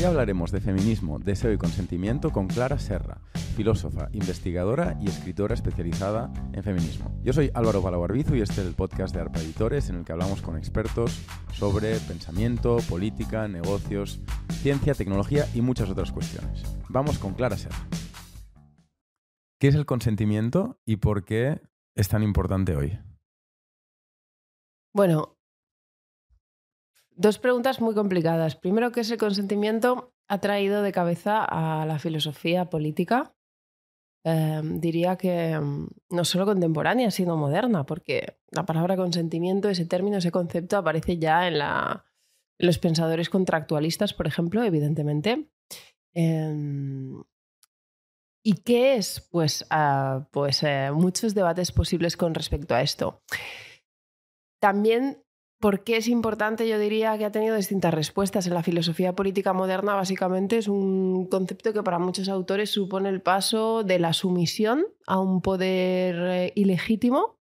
Hoy hablaremos de feminismo, deseo y consentimiento con Clara Serra, filósofa, investigadora y escritora especializada en feminismo. Yo soy Álvaro Palabarbizu y este es el podcast de ARPA Editores en el que hablamos con expertos sobre pensamiento, política, negocios, ciencia, tecnología y muchas otras cuestiones. Vamos con Clara Serra. ¿Qué es el consentimiento y por qué es tan importante hoy? Bueno, dos preguntas muy complicadas. Primero, ¿qué es el consentimiento? Ha traído de cabeza a la filosofía política. Em, diría que em, no solo contemporánea, sino moderna, porque la palabra consentimiento, ese término, ese concepto aparece ya en, los pensadores contractualistas, por ejemplo, evidentemente. Em, ¿Y qué es? Pues, ah, pues eh, muchos debates posibles con respecto a esto. También ¿Por qué es importante? Yo diría que ha tenido distintas respuestas. En la filosofía política moderna, básicamente, es un concepto que para muchos autores supone el paso de la sumisión a un poder eh, ilegítimo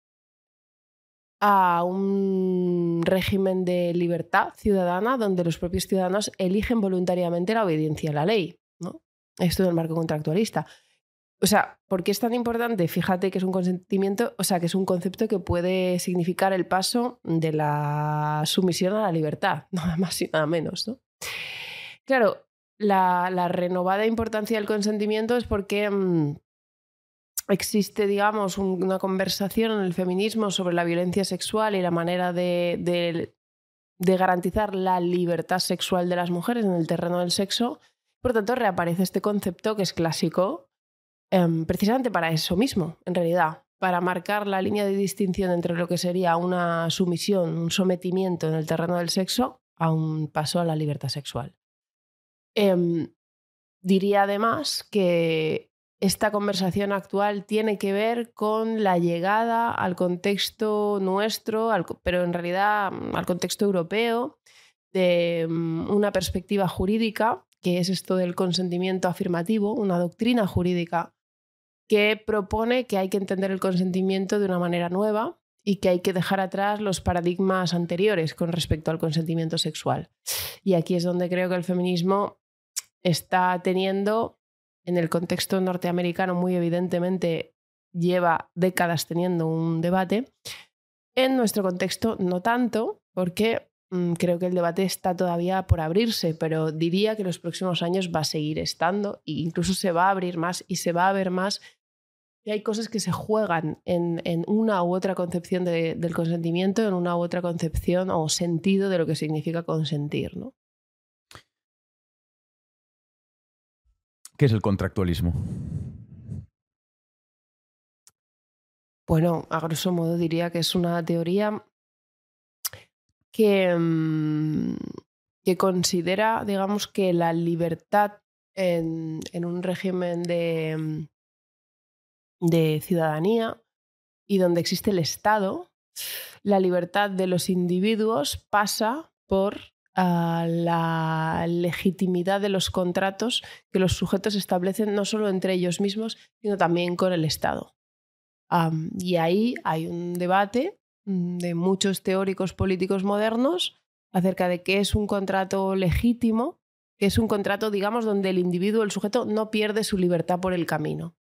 a un régimen de libertad ciudadana donde los propios ciudadanos eligen voluntariamente la obediencia a la ley. ¿no? Esto es el marco contractualista. O sea, ¿por qué es tan importante? Fíjate que es un consentimiento, o sea, que es un concepto que puede significar el paso de la sumisión a la libertad, nada más y nada menos, ¿no? Claro, la, renovada importancia del consentimiento es porque mm, existe, digamos, una conversación en el feminismo sobre la violencia sexual y la manera de, de garantizar la libertad sexual de las mujeres en el terreno del sexo. Por tanto, reaparece este concepto que es clásico Em, precisamente para eso mismo, en realidad, para marcar la línea de distinción entre lo que sería una sumisión, un sometimiento en el terreno del sexo a un paso a la libertad sexual. Em, diría además que esta conversación actual tiene que ver con la llegada al contexto nuestro, pero en realidad mm, al contexto europeo, de mm, una perspectiva jurídica, que es esto del consentimiento afirmativo, una doctrina jurídica que propone que hay que entender el consentimiento de una manera nueva y que hay que dejar atrás los paradigmas anteriores con respecto al consentimiento sexual. Y aquí es donde creo que el feminismo está teniendo, en el contexto norteamericano muy evidentemente lleva décadas teniendo un debate, en nuestro contexto no tanto, porque mm, creo que el debate está todavía por abrirse, pero diría que los próximos años va a seguir estando e incluso se va a abrir más y se va a ver más y hay cosas que se juegan en, una u otra concepción del consentimiento, en una u otra concepción o sentido de lo que significa consentir. ¿no? ¿Qué es el contractualismo? Bueno, a grosso modo diría que es una teoría que, mm, que considera, digamos, que la libertad en un régimen de, mm, de ciudadanía y donde existe el Estado, la libertad de los individuos pasa por ah, la legitimidad de los contratos que los sujetos establecen no solo entre ellos mismos, sino también con el Estado. y ahí hay un debate mm, de muchos teóricos políticos modernos acerca de qué es un contrato legítimo, que es un contrato, digamos, donde el individuo, el sujeto, no pierde su libertad por el camino.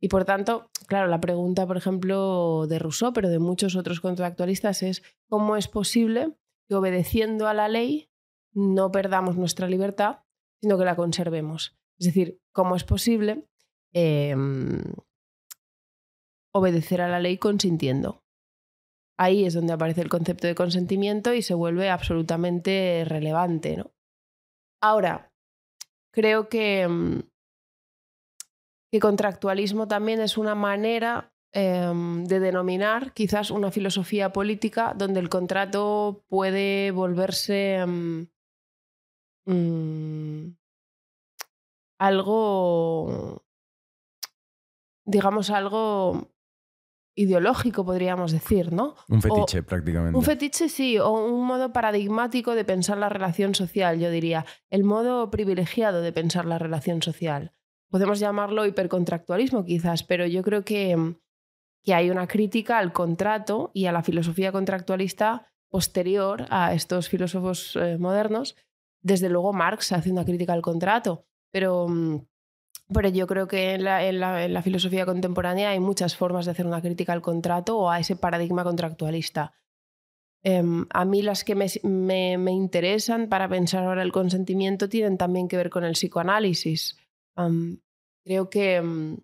Y por tanto, claro, la pregunta, por ejemplo, de Rousseau, pero de muchos otros contractualistas es cómo es posible que obedeciendo a la ley no perdamos nuestra libertad, sino que la conservemos. Es decir, cómo es posible em, obedecer a la ley consintiendo. Ahí es donde aparece el concepto de consentimiento y se vuelve absolutamente relevante. ¿no? Ahora, creo que em, que contractualismo también es una manera em, de denominar quizás una filosofía política donde el contrato puede volverse em, mm, algo, digamos, algo ideológico, podríamos decir, ¿no? Un fetiche, prácticamente. Un fetiche, sí, o un modo paradigmático de pensar la relación social, yo diría. El modo privilegiado de pensar la relación social podemos llamarlo hipercontractualismo quizás, pero yo creo que, que hay una crítica al contrato y a la filosofía contractualista posterior a estos filósofos eh, modernos desde luego Marx hace una crítica al contrato, pero, pero yo creo que en la, en, la, filosofía contemporánea hay muchas formas de hacer una crítica al contrato o a ese paradigma contractualista. Em, a mí las que me, me, interesan para pensar ahora el consentimiento tienen también que ver con el psicoanálisis. Creo que, mm,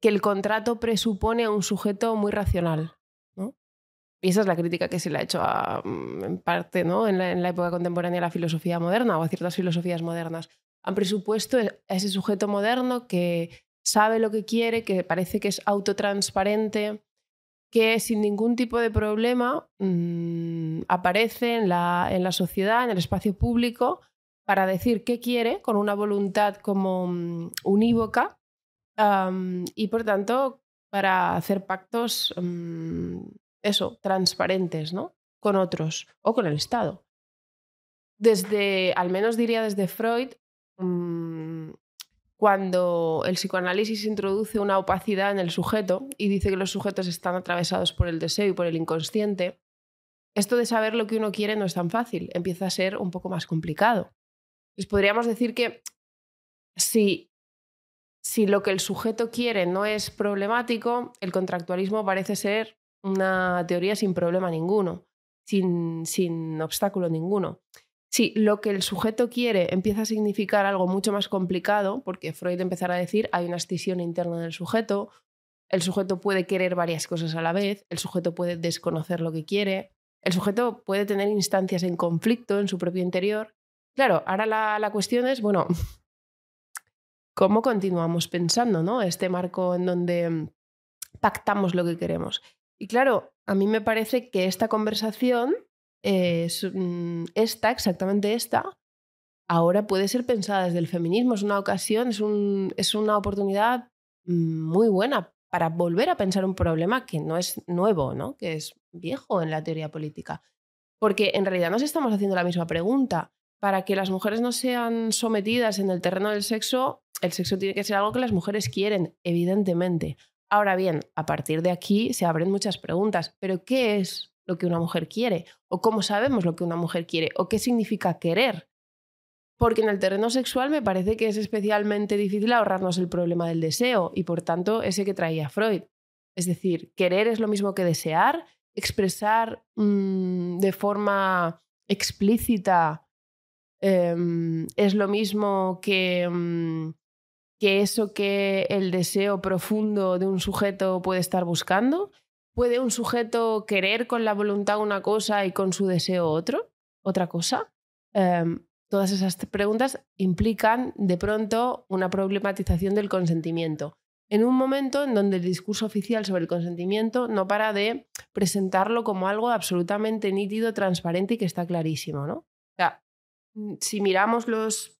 que el contrato presupone a un sujeto muy racional. Y esa es la crítica que se le ha hecho mm, en parte ¿no? en, la, época contemporánea a la filosofía moderna o a ciertas filosofías modernas. Han presupuesto a ese sujeto moderno que sabe lo que quiere, que parece que es autotransparente, que sin ningún tipo de problema mm, aparece en la, en la, sociedad, en el espacio público, para decir qué quiere, con una voluntad como mm, unívoca, y por tanto para hacer pactos eso, transparentes, ¿no? Con otros o con el Estado. Desde, al menos diría desde Freud, mm, cuando el psicoanálisis introduce una opacidad en el sujeto y dice que los sujetos están atravesados por el deseo y por el inconsciente, esto de saber lo que uno quiere no es tan fácil, empieza a ser un poco más complicado. Podríamos decir que si, si lo que el sujeto quiere no es problemático, el contractualismo parece ser una teoría sin problema ninguno, sin, sin obstáculo ninguno. Si lo que el sujeto quiere empieza a significar algo mucho más complicado, porque Freud empezará a decir hay una escisión interna del sujeto, el sujeto puede querer varias cosas a la vez, el sujeto puede desconocer lo que quiere, el sujeto puede tener instancias en conflicto en su propio interior. Claro, ahora la, la cuestión es, bueno, ¿cómo continuamos pensando, ¿no? Este marco en donde pactamos lo que queremos. Y claro, a mí me parece que esta conversación, mm, esta, exactamente esta, ahora puede ser pensada desde el feminismo. Es una ocasión, es, un, es una oportunidad mm, muy buena para volver a pensar un problema que no es nuevo, ¿no? que es viejo en la teoría política. Porque en realidad nos estamos haciendo la misma pregunta. Para que las mujeres no sean sometidas en el terreno del sexo, el sexo tiene que ser algo que las mujeres quieren, evidentemente. Ahora bien, a partir de aquí se abren muchas preguntas, pero ¿qué es lo que una mujer quiere? ¿O cómo sabemos lo que una mujer quiere? ¿O qué significa querer? Porque en el terreno sexual me parece que es especialmente difícil ahorrarnos el problema del deseo y por tanto ese que traía Freud. Es decir, querer es lo mismo que desear, expresar mm, de forma explícita em, es lo mismo que mm, que eso que el deseo profundo de un sujeto puede estar buscando? ¿Puede un sujeto querer con la voluntad una cosa y con su deseo otro, otra cosa? Em, todas esas preguntas implican de pronto una problematización del consentimiento. En un momento en donde el discurso oficial sobre el consentimiento no para de presentarlo como algo absolutamente nítido, transparente y que está clarísimo. ¿no? Si miramos los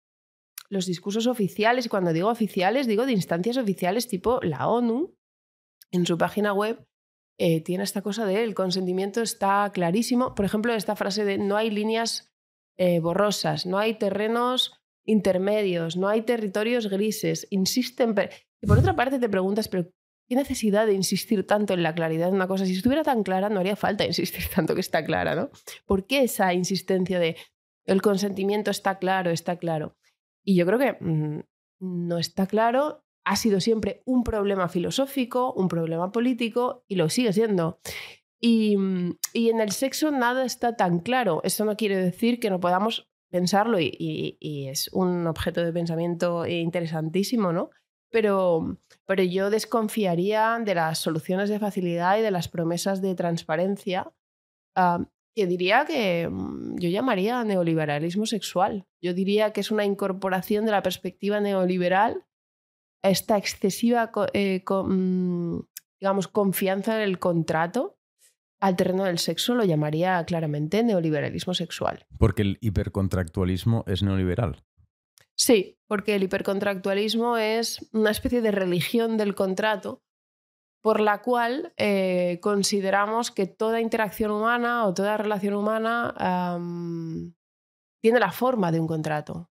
los discursos oficiales, y cuando digo oficiales, digo de instancias oficiales tipo la ONU, en su página web, eh, tiene esta cosa de el consentimiento está clarísimo. Por ejemplo, esta frase de no hay líneas eh, borrosas, no hay terrenos intermedios, no hay territorios grises, insisten. Y por otra parte te preguntas, pero ¿qué necesidad de insistir tanto en la claridad de una cosa? Si estuviera tan clara, no haría falta insistir tanto que está clara, ¿no? ¿Por qué esa insistencia de el consentimiento está claro, está claro? Y yo creo que mm, no está claro, ha sido siempre un problema filosófico, un problema político y lo sigue siendo. Y, mm, en el sexo nada está tan claro. Eso no quiere decir que no podamos pensarlo y, es un objeto de pensamiento interesantísimo, ¿no? Pero, pero yo desconfiaría de las soluciones de facilidad y de las promesas de transparencia ah, que diría que mm, yo llamaría neoliberalismo sexual. Yo diría que es una incorporación de la perspectiva neoliberal a esta excesiva eh, mm, digamos, confianza en el contrato al terreno del sexo lo llamaría claramente neoliberalismo sexual. Porque el hipercontractualismo es neoliberal. Sí, porque el hipercontractualismo es una especie de religión del contrato por la cual eh, consideramos que toda interacción humana o toda relación humana tiene la forma de un contrato.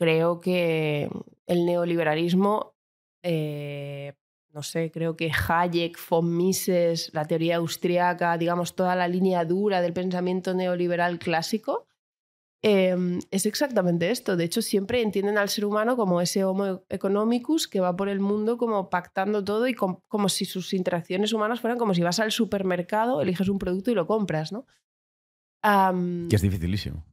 Creo que el neoliberalismo, eh, no sé, creo que Hayek, von Mises, la teoría austriaca, digamos, toda la línea dura del pensamiento neoliberal clásico, em, es exactamente esto. De hecho, siempre entienden al ser humano como ese homo economicus que va por el mundo como pactando todo y como si sus interacciones humanas fueran como si vas al supermercado, eliges un producto y lo compras, ¿no? que es dificilísimo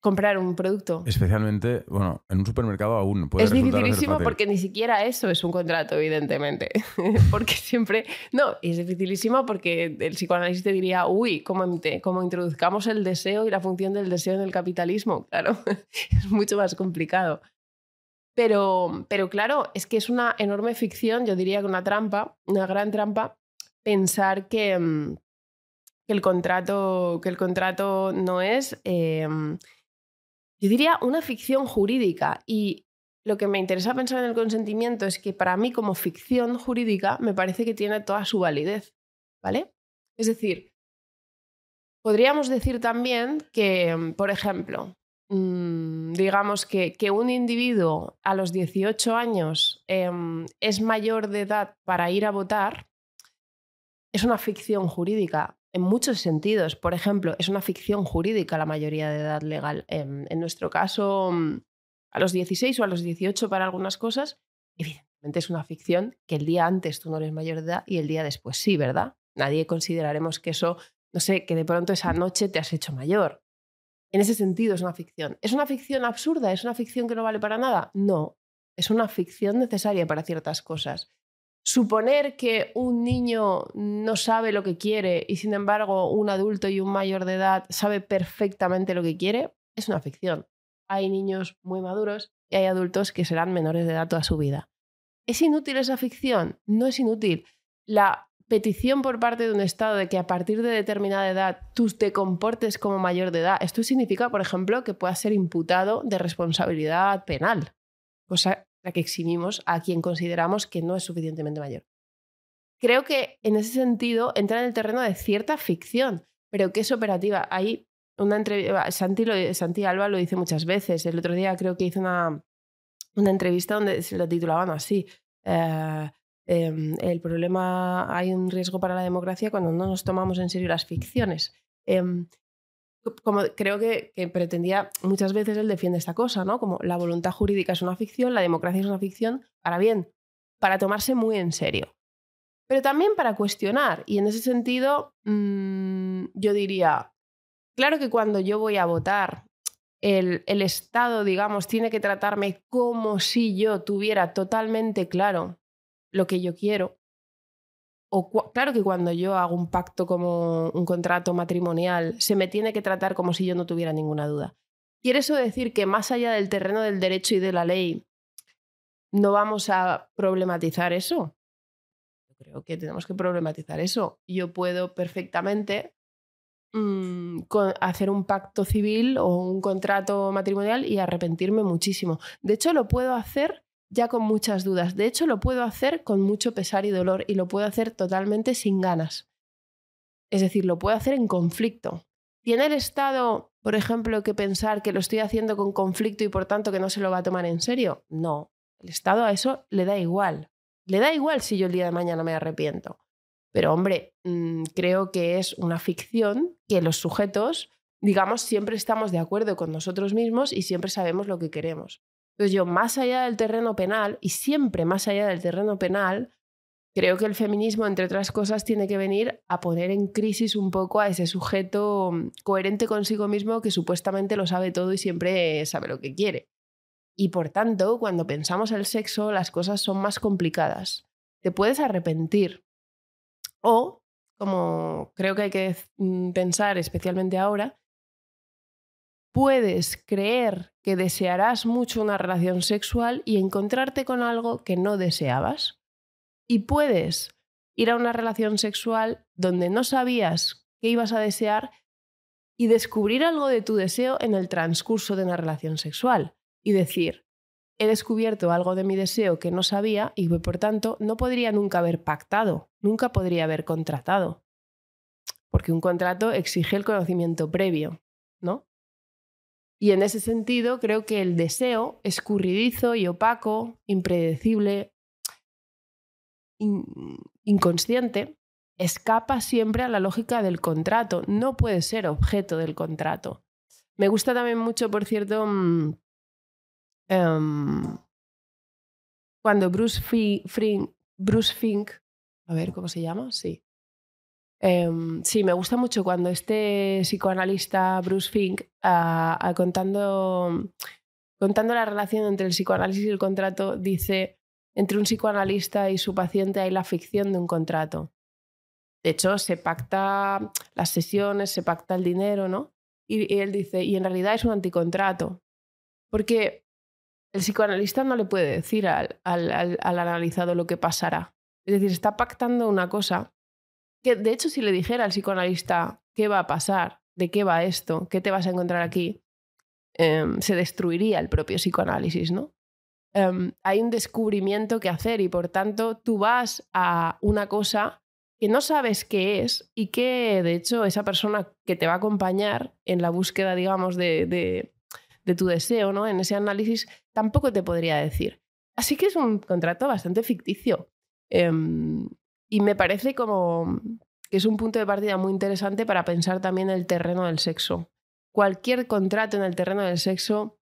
comprar un producto. Especialmente, bueno, en un supermercado aún puede Es dificilísimo porque ni siquiera eso es un contrato, evidentemente. porque siempre. No, es dificilísimo porque el psicoanálisis te diría, uy, ¿cómo, introduzcamos el deseo y la función del deseo en el capitalismo? Claro, es mucho más complicado. Pero, pero claro, es que es una enorme ficción, yo diría que una trampa, una gran trampa, pensar que, que, el, contrato, que el contrato no es. Em, yo diría una ficción jurídica y lo que me interesa pensar en el consentimiento es que para mí como ficción jurídica me parece que tiene toda su validez, ¿vale? Es decir, podríamos decir también que, mm, por ejemplo, mm, digamos que, que, un individuo a los 18 años em, es mayor de edad para ir a votar, es una ficción jurídica en muchos sentidos. Por ejemplo, es una ficción jurídica la mayoría de edad legal. En, nuestro caso, mm, a los 16 o a los 18 para algunas cosas, evidentemente es una ficción que el día antes tú no eres mayor de edad y el día después sí, ¿verdad? Nadie consideraremos que eso, no sé, que de pronto esa noche te has hecho mayor. En ese sentido es una ficción. ¿Es una ficción absurda? ¿Es una ficción que no vale para nada? No, es una ficción necesaria para ciertas cosas. Suponer que un niño no sabe lo que quiere y sin embargo un adulto y un mayor de edad sabe perfectamente lo que quiere es una ficción. Hay niños muy maduros y hay adultos que serán menores de edad toda su vida. ¿Es inútil esa ficción? No es inútil. La petición por parte de un Estado de que a partir de determinada edad tú te comportes como mayor de edad, esto significa, por ejemplo, que puedas ser imputado de responsabilidad penal, cosa la que eximimos a quien consideramos que no es suficientemente mayor. Creo que en ese sentido entra en el terreno de cierta ficción, pero que es operativa. Hay una entrevista, Santi, Santi Alba lo dice muchas veces. El otro día creo que hizo una, una entrevista donde se lo titulaban así. Eh, em, el problema, hay un riesgo para la democracia cuando no nos tomamos en serio las ficciones. Em, como creo que, pretendía muchas veces él defiende esta cosa, ¿no? Como la voluntad jurídica es una ficción, la democracia es una ficción, para bien, para tomarse muy en serio. Pero también para cuestionar. Y en ese sentido, mm, yo diría, claro que cuando yo voy a votar, el, el Estado, digamos, tiene que tratarme como si yo tuviera totalmente claro lo que yo quiero o claro que cuando yo hago un pacto como un contrato matrimonial, se me tiene que tratar como si yo no tuviera ninguna duda. ¿Quiere eso decir que más allá del terreno del derecho y de la ley, no vamos a problematizar eso? Creo que tenemos que problematizar eso. Yo puedo perfectamente mm, hacer un pacto civil o un contrato matrimonial y arrepentirme muchísimo. De hecho, lo puedo hacer ya con muchas dudas. De hecho, lo puedo hacer con mucho pesar y dolor y lo puedo hacer totalmente sin ganas. Es decir, lo puedo hacer en conflicto. ¿Tiene el Estado, por ejemplo, que pensar que lo estoy haciendo con conflicto y por tanto que no se lo va a tomar en serio? No. El Estado a eso le da igual. Le da igual si yo el día de mañana me arrepiento. Pero hombre, mm, creo que es una ficción que los sujetos, digamos, siempre estamos de acuerdo con nosotros mismos y siempre sabemos lo que queremos. Entonces yo, más allá del terreno penal, y siempre más allá del terreno penal, creo que el feminismo, entre otras cosas, tiene que venir a poner en crisis un poco a ese sujeto mm, coherente consigo mismo que supuestamente lo sabe todo y siempre sabe lo que quiere. Y por tanto, cuando pensamos el sexo, las cosas son más complicadas. Te puedes arrepentir. O, como creo que hay que mm, pensar especialmente ahora, puedes creer que desearás mucho una relación sexual y encontrarte con algo que no deseabas. Y puedes ir a una relación sexual donde no sabías qué ibas a desear y descubrir algo de tu deseo en el transcurso de una relación sexual y decir, he descubierto algo de mi deseo que no sabía y por tanto no podría nunca haber pactado, nunca podría haber contratado. Porque un contrato exige el conocimiento previo, ¿no? Y en ese sentido, creo que el deseo, escurridizo y opaco, impredecible, inconsciente, escapa siempre a la lógica del contrato. No puede ser objeto del contrato. Me gusta también mucho, por cierto, mm, em, cuando Bruce, Fink, Bruce Fink, a ver cómo se llama, sí. Em, sí, me gusta mucho cuando este psicoanalista Bruce Fink, ah, contando, contando la relación entre el psicoanálisis y el contrato, dice, entre un psicoanalista y su paciente hay la ficción de un contrato. De hecho, se pacta las sesiones, se pacta el dinero, ¿no? Y, él dice, y en realidad es un anticontrato. Porque el psicoanalista no le puede decir al, al, al, analizado lo que pasará. Es decir, está pactando una cosa que, de hecho, si le dijera al psicoanalista qué va a pasar, de qué va esto, qué te vas a encontrar aquí, em, se destruiría el propio psicoanálisis, ¿no? Em, hay un descubrimiento que hacer y por tanto tú vas a una cosa que no sabes qué es y que de hecho esa persona que te va a acompañar en la búsqueda, digamos, de, de, tu deseo, ¿no? En ese análisis, tampoco te podría decir. Así que es un contrato bastante ficticio. Em, y me parece como que es un punto de partida muy interesante para pensar también el terreno del sexo. Cualquier contrato en el terreno del sexo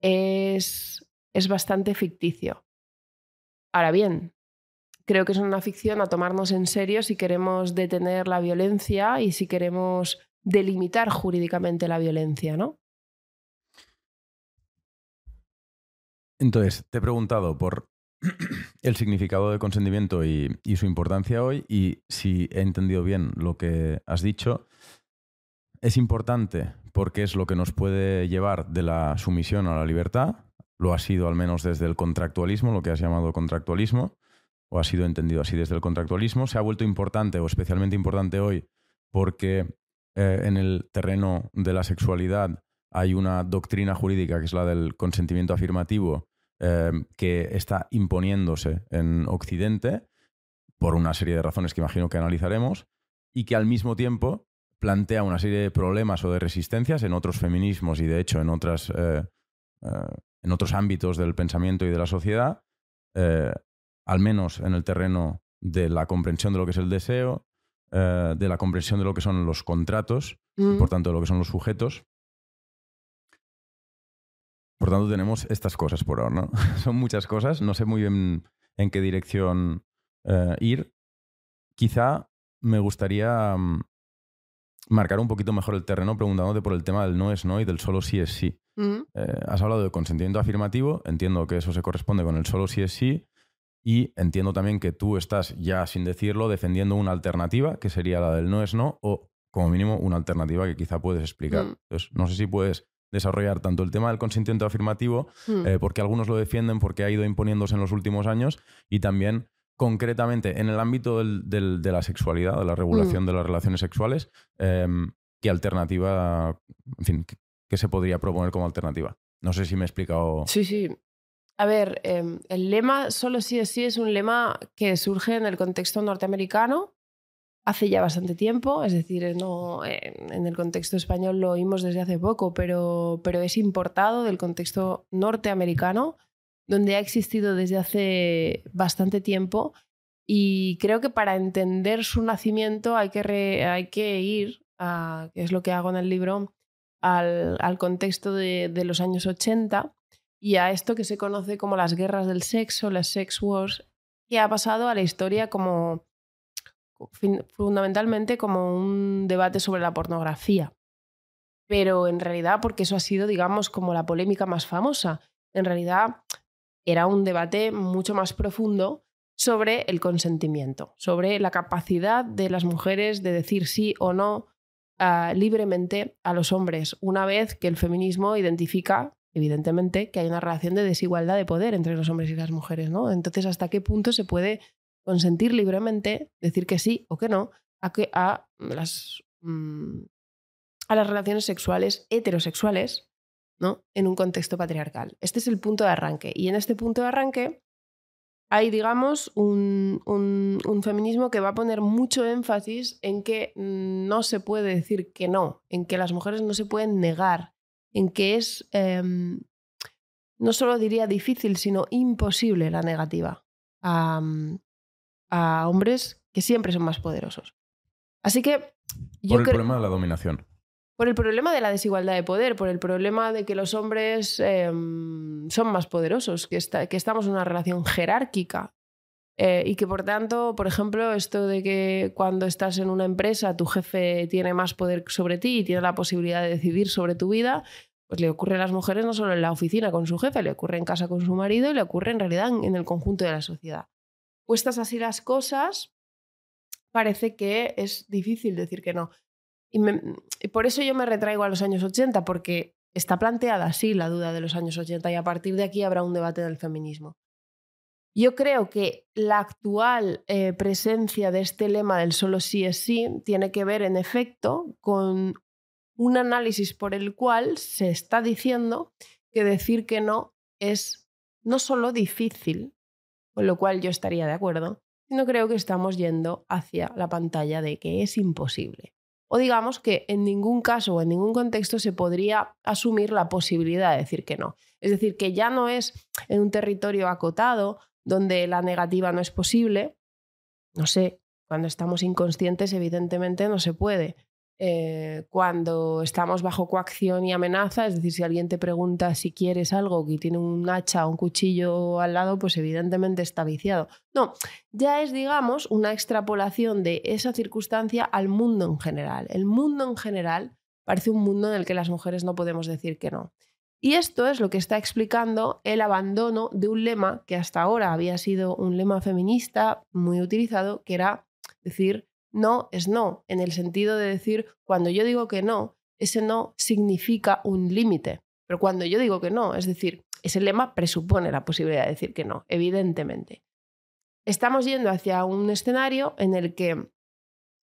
es, es bastante ficticio. Ahora bien, creo que es una ficción a tomarnos en serio si queremos detener la violencia y si queremos delimitar jurídicamente la violencia, ¿no? Entonces, te he preguntado por el significado de consentimiento y, su importancia hoy y si he entendido bien lo que has dicho. Es importante porque es lo que nos puede llevar de la sumisión a la libertad. Lo ha sido al menos desde el contractualismo, lo que has llamado contractualismo o ha sido entendido así desde el contractualismo, se ha vuelto importante o especialmente importante hoy porque eh, en el terreno de la sexualidad hay una doctrina jurídica que es la del consentimiento afirmativo eh, que está imponiéndose en Occidente por una serie de razones que imagino que analizaremos y que al mismo tiempo plantea una serie de problemas o de resistencias en otros feminismos y de hecho en, otras, eh, en otros ámbitos del pensamiento y de la sociedad al menos en el terreno de la comprensión de lo que es el deseo, eh, de la comprensión de lo que son los contratos, mm. por tanto de lo que son los sujetos. Por tanto, tenemos estas cosas por ahora, ¿no? son muchas cosas, no sé muy bien en qué dirección eh, ir. Quizá me gustaría mm, marcar un poquito mejor el terreno preguntándote por el tema del no es no y del solo sí es sí. Eh, has hablado de consentimiento afirmativo, entiendo que eso se corresponde con el solo sí es sí, y entiendo también que tú estás ya sin decirlo defendiendo una alternativa, que sería la del no es no, o como mínimo una alternativa que quizá puedes explicar. Mm. Entonces, no sé si puedes desarrollar tanto el tema del consentimiento afirmativo, mm. eh, porque algunos lo defienden porque ha ido imponiéndose en los últimos años, y también concretamente en el ámbito de la sexualidad, de la regulación mm. de las relaciones sexuales, em, ¿qué alternativa, en fin, qué se podría proponer como alternativa? No sé si me he explicado. Sí, sí. A ver, em, el lema solo sí es sí es un lema que surge en el contexto norteamericano hace ya bastante tiempo, es decir, no, en el contexto español lo oímos desde hace poco, pero, pero es importado del contexto norteamericano, donde ha existido desde hace bastante tiempo. Y creo que para entender su nacimiento hay que, hay que ir, a, que es lo que hago en el libro, al, al contexto de, de los años 80 y a esto que se conoce como las guerras del sexo, las sex wars, que ha pasado a la historia como fundamentalmente como un debate sobre la pornografía. Pero en realidad, porque eso ha sido, digamos, como la polémica más famosa, en realidad era un debate mucho más profundo sobre el consentimiento, sobre la capacidad de las mujeres de decir sí o no ah, libremente a los hombres, una vez que el feminismo identifica evidentemente, que hay una relación de desigualdad de poder entre los hombres y las mujeres, ¿no? Entonces, ¿hasta qué punto se puede consentir libremente, decir que sí o que no, a, que, a, las, mm, a las relaciones sexuales heterosexuales, ¿no? En un contexto patriarcal. Este es el punto de arranque. Y en este punto de arranque hay, digamos, un, un, feminismo que va a poner mucho énfasis en que no se puede decir que no, en que las mujeres no se pueden negar en que es, em, no solo diría difícil, sino imposible la negativa a, a, hombres que siempre son más poderosos. Así que... Yo Por el problema de la dominación. por el problema de la desigualdad de poder, por el problema de que los hombres em, son más poderosos, que, que, estamos en una relación jerárquica. Eh, y que por tanto, por ejemplo, esto de que cuando estás en una empresa tu jefe tiene más poder sobre ti y tiene la posibilidad de decidir sobre tu vida, pues le ocurre a las mujeres no solo en la oficina con su jefe, le ocurre en casa con su marido y le ocurre en realidad en el conjunto de la sociedad. Puestas así las cosas, parece que es difícil decir que no. Y, por eso yo me retraigo a los años 80, porque está planteada así la duda de los años 80 y a partir de aquí habrá un debate del feminismo. Yo creo que la actual eh, presencia de este lema del solo sí es sí tiene que ver, en efecto, con un análisis por el cual se está diciendo que decir que no es no solo difícil, con lo cual yo estaría de acuerdo, sino creo que estamos yendo hacia la pantalla de que es imposible o digamos que en ningún caso o en ningún contexto se podría asumir la posibilidad de decir que no. Es decir, que ya no es en un territorio acotado donde la negativa no es posible. No sé, cuando estamos inconscientes evidentemente no se puede, eh, cuando estamos bajo coacción y amenaza, es decir, si alguien te pregunta si quieres algo y tiene un hacha o un cuchillo al lado, pues evidentemente está viciado. No, ya es, digamos, una extrapolación de esa circunstancia al mundo en general. El mundo en general parece un mundo en el que las mujeres no podemos decir que no. Y esto es lo que está explicando el abandono de un lema que hasta ahora había sido un lema feminista muy utilizado, que era decir no es no, en el sentido de decir, cuando yo digo que no, ese no significa un límite. Pero cuando yo digo que no, es decir, ese lema presupone la posibilidad de decir que no, evidentemente. Estamos yendo hacia un escenario en el que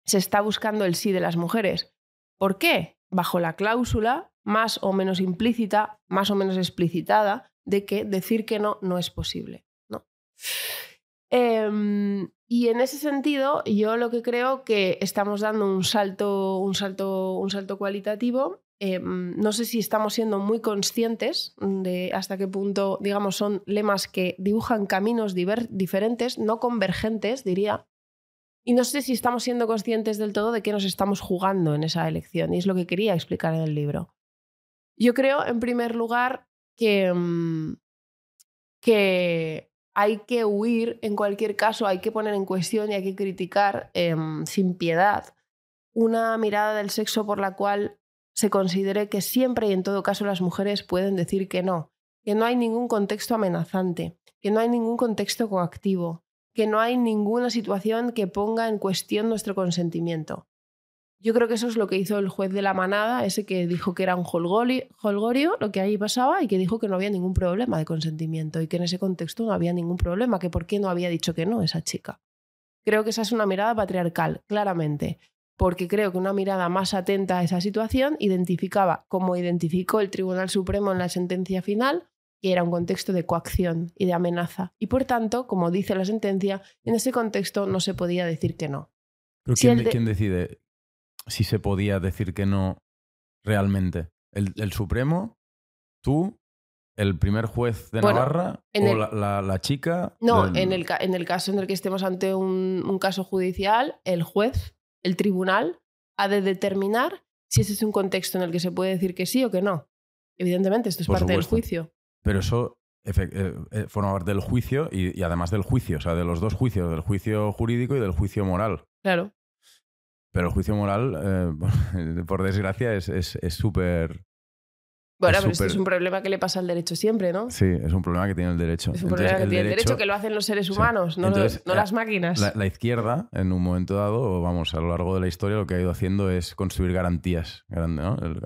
se está buscando el sí de las mujeres. ¿Por qué? Bajo la cláusula más o menos implícita, más o menos explicitada, de que decir que no no es posible. ¿no? Em, y en ese sentido, yo lo que creo que estamos dando un salto, un salto, un salto cualitativo. Em, no sé si estamos siendo muy conscientes de hasta qué punto, digamos, son lemas que dibujan caminos diferentes, no convergentes, diría. Y no sé si estamos siendo conscientes del todo de qué nos estamos jugando en esa elección. Y es lo que quería explicar en el libro. Yo creo, en primer lugar, que, em, que hay que huir, en cualquier caso, hay que poner en cuestión y hay que criticar em, sin piedad una mirada del sexo por la cual se considere que siempre y en todo caso las mujeres pueden decir que no, que no hay ningún contexto amenazante, que no hay ningún contexto coactivo, que no hay ninguna situación que ponga en cuestión nuestro consentimiento. Yo creo que eso es lo que hizo el juez de la manada, ese que dijo que era un holgorio, lo que ahí pasaba, y que dijo que no había ningún problema de consentimiento y que en ese contexto no había ningún problema, que por qué no había dicho que no esa chica. Creo que esa es una mirada patriarcal, claramente, porque creo que una mirada más atenta a esa situación identificaba, como identificó el Tribunal Supremo en la sentencia final, que era un contexto de coacción y de amenaza. Y por tanto, como dice la sentencia, en ese contexto no se podía decir que no. Pero ¿quién decide si se podía decir que no realmente. ¿El, Supremo? ¿Tú? ¿El primer juez de Navarra? ¿O la, chica? No, en, el, en, el, caso en el que estemos ante un, caso judicial, el juez, el tribunal, ha de determinar si ese es un contexto en el que se puede decir que sí o que no. Evidentemente, esto es parte del juicio. Pero eso eh, eh, forma parte del juicio y, y, además del juicio, o sea, de los dos juicios, del juicio jurídico y del juicio moral. Claro. Pero el juicio moral, eh, por desgracia, es súper... Es, bueno, pero esto es un problema que le pasa al derecho siempre, ¿no? Sí, es un problema que tiene el derecho. Es un problema que tiene el derecho que lo hacen los seres humanos, no, no las máquinas. La, izquierda, en un momento dado, vamos, a lo largo de la historia, lo que ha ido haciendo es construir garantías, ¿no? El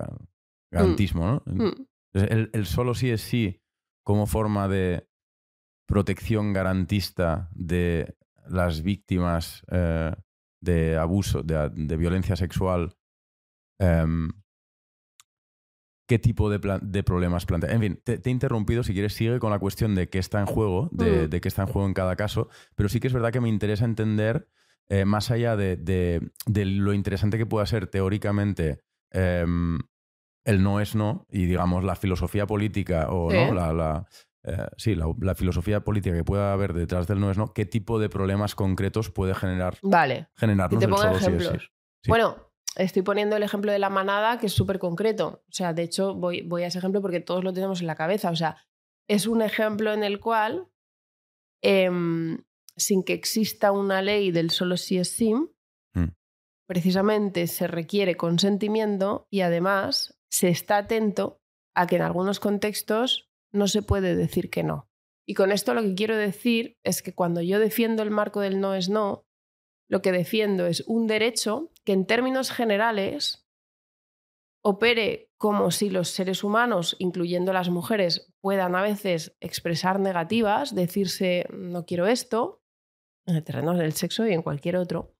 garantismo, ¿no? Mm. Mm. El, el, solo sí es sí como forma de protección garantista de las víctimas eh, de abuso, de, violencia sexual, em, qué tipo de, de, problemas plantea. En fin, te, he interrumpido, si quieres sigue con la cuestión de qué está en juego, de, qué está en juego en cada caso, pero sí que es verdad que me interesa entender, eh, más allá de, lo interesante que pueda ser teóricamente em, el no es no y digamos la filosofía política o ¿no? la, eh, sí, la, filosofía política que pueda haber detrás del no es no, qué tipo de problemas concretos puede generar, vale. generarnos te pongo ejemplos. Bueno, estoy poniendo el ejemplo de la manada, que es súper concreto. O sea, de hecho, voy, voy a ese ejemplo porque todos lo tenemos en la cabeza. O sea, es un ejemplo en el cual, em, sin que exista una ley del solo si es sim, Mm. precisamente se requiere consentimiento y además se está atento a que en algunos contextos no se puede decir que no. Y con esto lo que quiero decir es que cuando yo defiendo el marco del no es no, lo que defiendo es un derecho que en términos generales opere como si los seres humanos, incluyendo las mujeres, puedan a veces expresar negativas, decirse no quiero esto, en el terreno del sexo y en cualquier otro,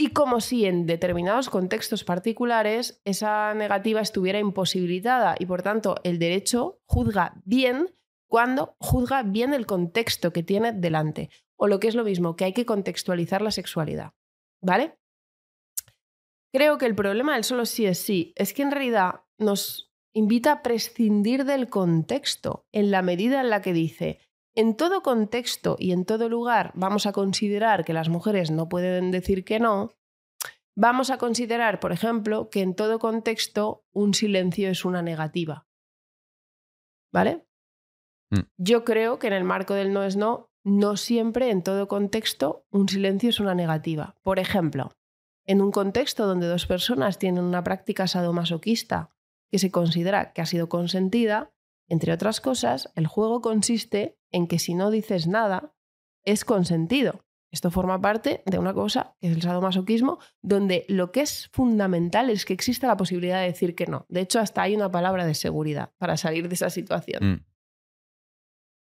y como si en determinados contextos particulares esa negativa estuviera imposibilitada y por tanto el derecho juzga bien cuando juzga bien el contexto que tiene delante. O lo que es lo mismo, que hay que contextualizar la sexualidad. ¿Vale? Creo que el problema del solo sí es sí es que en realidad nos invita a prescindir del contexto en la medida en la que dice, en todo contexto y en todo lugar vamos a considerar que las mujeres no pueden decir que no, vamos a considerar, por ejemplo, que en todo contexto un silencio es una negativa. ¿Vale? Mm. Yo creo que en el marco del no es no, no siempre en todo contexto un silencio es una negativa. Por ejemplo, en un contexto donde dos personas tienen una práctica sadomasoquista que se considera que ha sido consentida, entre otras cosas, el juego consiste en que si no dices nada, es consentido. Esto forma parte de una cosa que es el sadomasoquismo, donde lo que es fundamental es que exista la posibilidad de decir que no. De hecho, hasta hay una palabra de seguridad para salir de esa situación. Mm.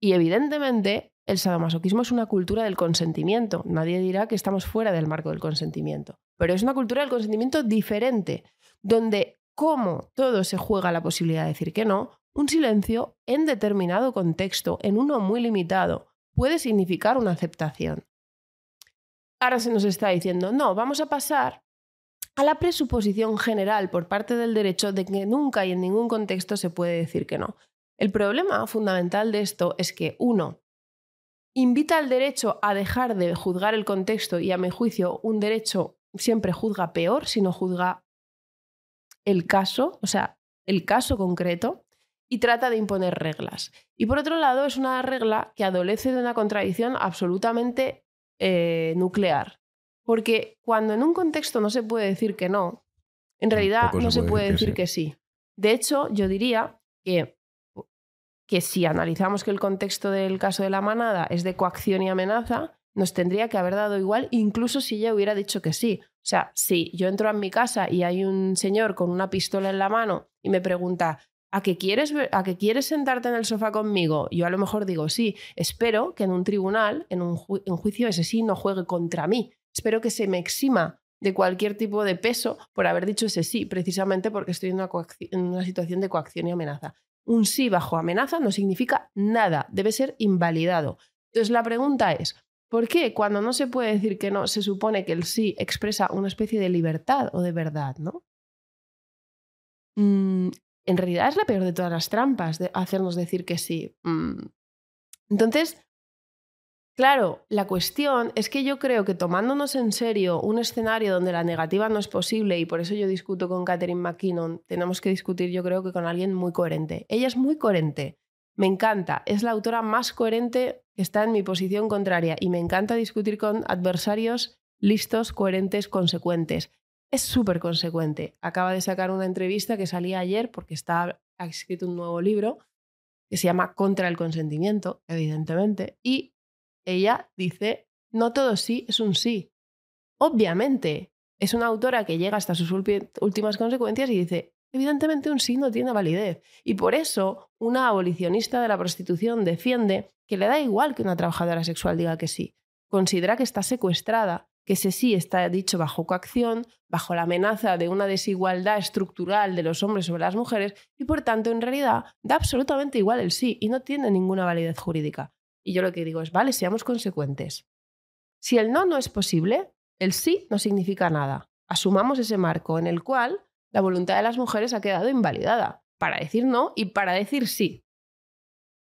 Y evidentemente, el sadomasoquismo es una cultura del consentimiento. Nadie dirá que estamos fuera del marco del consentimiento. Pero es una cultura del consentimiento diferente, donde como todo se juega la posibilidad de decir que no, un silencio en determinado contexto, en uno muy limitado, puede significar una aceptación. Ahora se nos está diciendo, no, vamos a pasar a la presuposición general por parte del derecho de que nunca y en ningún contexto se puede decir que no. El problema fundamental de esto es que, uno, invita al derecho a dejar de juzgar el contexto y a mi juicio un derecho siempre juzga peor si no juzga el caso, o sea, el caso concreto, y trata de imponer reglas. Y por otro lado, es una regla que adolece de una contradicción absolutamente eh, nuclear. Porque cuando en un contexto no se puede decir que no, en realidad Tampoco se no se puede decir que sí. De hecho, yo diría que, que si analizamos que el contexto del caso de la manada es de coacción y amenaza, nos tendría que haber dado igual, incluso si ella hubiera dicho que sí. O sea, si yo entro a mi casa y hay un señor con una pistola en la mano y me pregunta, ¿a qué quieres, a qué quieres sentarte en el sofá conmigo? Yo a lo mejor digo sí. Espero que en un tribunal, en un, juicio, ese sí no juegue contra mí. Espero que se me exima de cualquier tipo de peso por haber dicho ese sí, precisamente porque estoy en una, coacci- en una situación de coacción y amenaza. Un sí bajo amenaza no significa nada, debe ser invalidado. Entonces la pregunta es, ¿por qué cuando no se puede decir que no, se supone que el sí expresa una especie de libertad o de verdad, ¿no? Mm, en realidad es la peor de todas las trampas de hacernos decir que sí. Mm. Entonces, claro, la cuestión es que yo creo que tomándonos en serio un escenario donde la negativa no es posible, y por eso yo discuto con Catherine McKinnon, tenemos que discutir yo creo que con alguien muy coherente. Ella es muy coherente. Me encanta, es la autora más coherente que está en mi posición contraria y me encanta discutir con adversarios listos, coherentes, consecuentes. Es súper consecuente. Acaba de sacar una entrevista que salía ayer porque está, ha escrito un nuevo libro que se llama Contra el consentimiento, evidentemente, y ella dice, no todo sí es un sí. Obviamente, es una autora que llega hasta sus últimas consecuencias y dice, evidentemente un sí no tiene validez. Y por eso una abolicionista de la prostitución defiende que le da igual que una trabajadora sexual diga que sí. Considera que está secuestrada, que ese sí está dicho bajo coacción, bajo la amenaza de una desigualdad estructural de los hombres sobre las mujeres y por tanto en realidad da absolutamente igual el sí y no tiene ninguna validez jurídica. Y yo lo que digo es, vale, seamos consecuentes. Si el no no es posible, el sí no significa nada. Asumamos ese marco en el cual la voluntad de las mujeres ha quedado invalidada para decir no y para decir sí.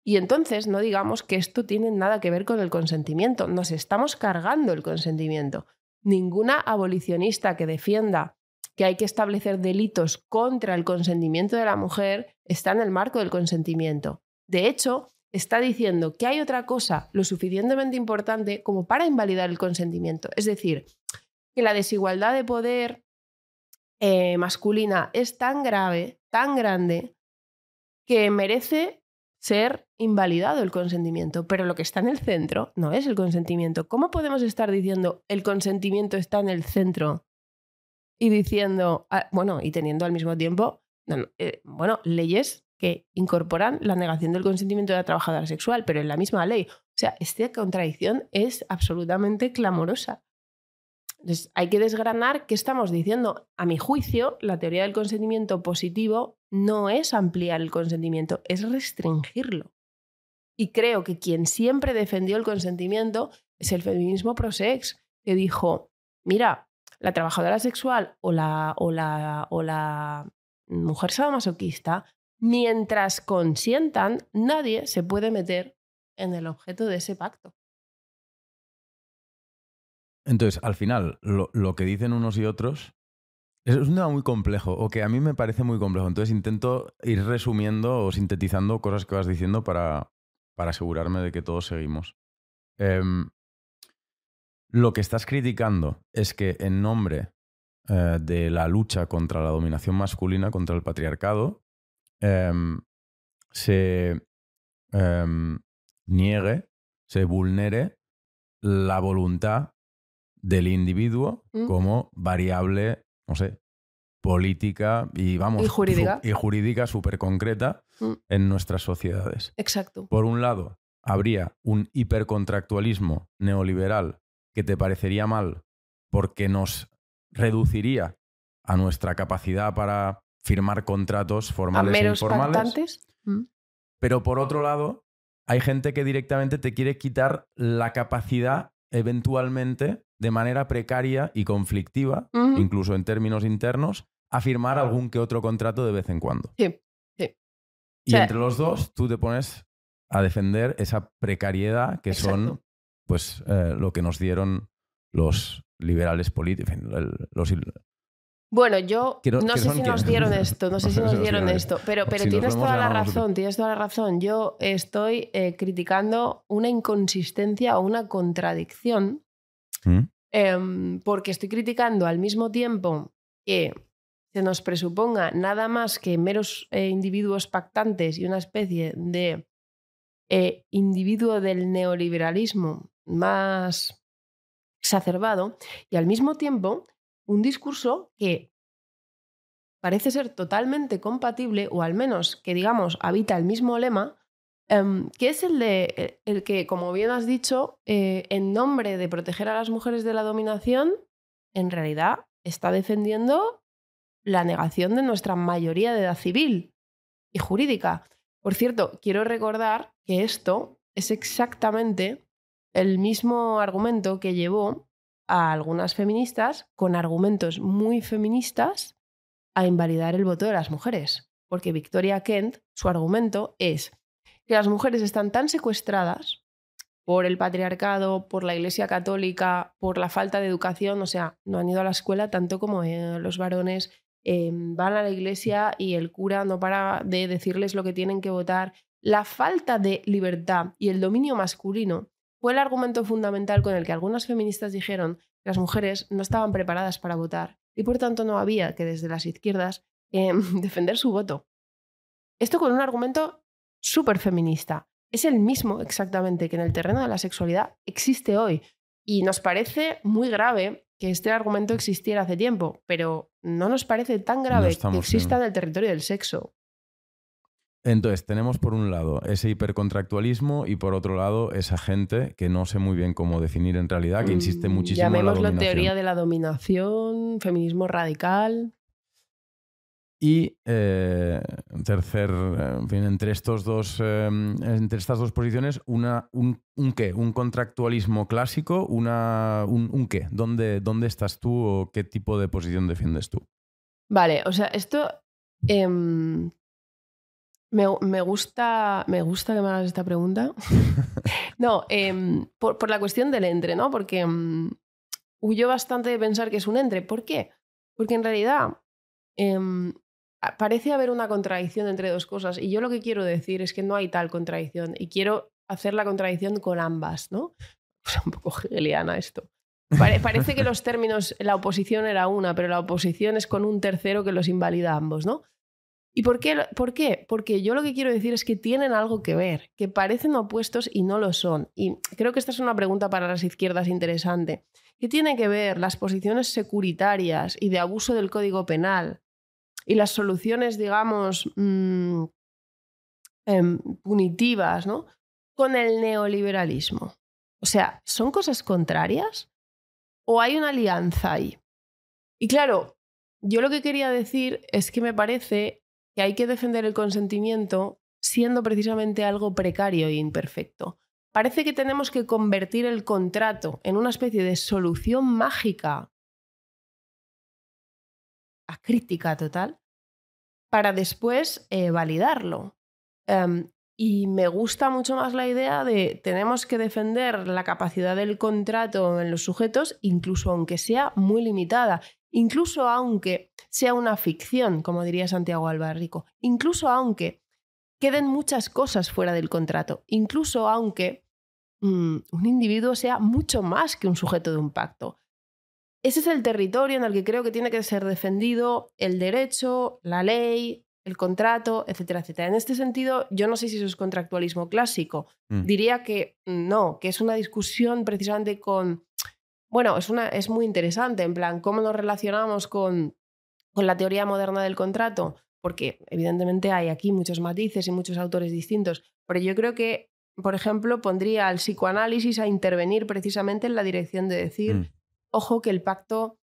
Y entonces no digamos que esto tiene nada que ver con el consentimiento. Nos estamos cargando el consentimiento. Ninguna abolicionista que defienda que hay que establecer delitos contra el consentimiento de la mujer está en el marco del consentimiento. De hecho, está diciendo que hay otra cosa lo suficientemente importante como para invalidar el consentimiento. Es decir, que la desigualdad de poder eh, masculina es tan grave, tan grande, que merece ser invalidado el consentimiento. Pero lo que está en el centro no es el consentimiento. ¿Cómo podemos estar diciendo el consentimiento está en el centro y diciendo, bueno, y teniendo al mismo tiempo, eh, bueno, leyes que incorporan la negación del consentimiento de la trabajadora sexual, pero en la misma ley. O sea, esta contradicción es absolutamente clamorosa. Entonces, hay que desgranar qué estamos diciendo. A mi juicio, la teoría del consentimiento positivo no es ampliar el consentimiento, es restringirlo. Y creo que quien siempre defendió el consentimiento es el feminismo pro-sex, que dijo, mira, la trabajadora sexual o la, o la, o la mujer sadomasoquista, mientras consientan, nadie se puede meter en el objeto de ese pacto. Entonces, al final, lo, que dicen unos y otros es un tema muy complejo, o que a mí me parece muy complejo. Entonces intento ir resumiendo o sintetizando cosas que vas diciendo para, para asegurarme de que todos seguimos. Eh, lo que estás criticando es que en nombre eh, de la lucha contra la dominación masculina, contra el patriarcado, em, se em, niegue, se vulnere la voluntad del individuo mm. como variable, no sé, política y vamos y jurídica, y jurídica súper concreta mm. en nuestras sociedades. Exacto. Por un lado, habría un hipercontractualismo neoliberal que te parecería mal porque nos reduciría a nuestra capacidad para firmar contratos formales e informales. Mm. Pero por otro lado, hay gente que directamente te quiere quitar la capacidad eventualmente de manera precaria y conflictiva, incluso en términos internos, a firmar algún que otro contrato de vez en cuando. Sí, sí. Y entre los dos, tú te pones a defender esa precariedad que son pues eh, lo que nos dieron los liberales políticos. Los, bueno, yo no sé si nos dieron esto, no sé si nos dieron esto, pero, pero tienes toda la razón, tienes toda la razón. Yo estoy eh, criticando una inconsistencia o una contradicción, ¿Mm? em, porque estoy criticando al mismo tiempo que se nos presuponga nada más que meros eh, individuos pactantes y una especie de individuo del neoliberalismo más exacerbado y al mismo tiempo un discurso que parece ser totalmente compatible o al menos que digamos habita el mismo lema em, que es el de eh, el que como bien has dicho eh, en nombre de proteger a las mujeres de la dominación en realidad está defendiendo la negación de nuestra mayoría de edad civil y jurídica. Por cierto, quiero recordar que esto es exactamente el mismo argumento que llevó a algunas feministas con argumentos muy feministas a invalidar el voto de las mujeres. Porque Victoria Kent, su argumento es que las mujeres están tan secuestradas por el patriarcado, por la Iglesia Católica, por la falta de educación, o sea, no han ido a la escuela tanto como eh, los varones, eh, van a la iglesia y el cura no para de decirles lo que tienen que votar. La falta de libertad y el dominio masculino fue el argumento fundamental con el que algunas feministas dijeron que las mujeres no estaban preparadas para votar y por tanto no había que desde las izquierdas em, defender su voto. Esto con un argumento súper feminista. Es el mismo exactamente que en el terreno de la sexualidad existe hoy. Y nos parece muy grave que este argumento existiera hace tiempo, pero no nos parece tan grave que exista en el territorio del sexo. Entonces, tenemos por un lado ese hipercontractualismo y por otro lado esa gente que no sé muy bien cómo definir en realidad, que insiste mm, muchísimo en la dominación. teoría de la dominación, feminismo radical. Y eh, tercer, en fin, entre estos dos, eh, entre estas dos posiciones, una, un, qué, un contractualismo clásico, una, un, qué. ¿Dónde, ¿Dónde estás tú o qué tipo de posición defiendes tú? Vale, o sea, esto em, me, gusta, me gusta que me hagas esta pregunta. no, em, por, la cuestión del entre, ¿no? Porque um, huyo bastante de pensar que es un entre. ¿Por qué? Porque en realidad em, parece haber una contradicción entre dos cosas y yo lo que quiero decir es que no hay tal contradicción y quiero hacer la contradicción con ambas, ¿no? Es un poco hegeliana esto. parece que los términos, la oposición era una, pero la oposición es con un tercero que los invalida ambos, ¿no? ¿Y por qué? por qué? Porque yo lo que quiero decir es que tienen algo que ver, que parecen opuestos y no lo son. Y creo que esta es una pregunta para las izquierdas interesante. ¿Qué tiene que ver las posiciones securitarias y de abuso del Código Penal y las soluciones, digamos, mm, em, punitivas, ¿no? Con el neoliberalismo. O sea, ¿son cosas contrarias? ¿O hay una alianza ahí? Y claro, yo lo que quería decir es que me parece que hay que defender el consentimiento siendo precisamente algo precario e imperfecto. Parece que tenemos que convertir el contrato en una especie de solución mágica a crítica total para después eh, validarlo. Em, y me gusta mucho más la idea de tenemos que defender la capacidad del contrato en los sujetos, incluso aunque sea muy limitada, incluso aunque sea una ficción, como diría Santiago Albarrico, incluso aunque queden muchas cosas fuera del contrato, incluso aunque mm, un individuo sea mucho más que un sujeto de un pacto. Ese es el territorio en el que creo que tiene que ser defendido el derecho, la ley, el contrato, etcétera, etcétera. En este sentido, yo no sé si eso es contractualismo clásico. Mm. Diría que no, que es una discusión precisamente con... Bueno, es, una, es muy interesante, en plan, cómo nos relacionamos con, con la teoría moderna del contrato, porque evidentemente hay aquí muchos matices y muchos autores distintos, pero yo creo que, por ejemplo, pondría al psicoanálisis a intervenir precisamente en la dirección de decir, mm ojo que el pacto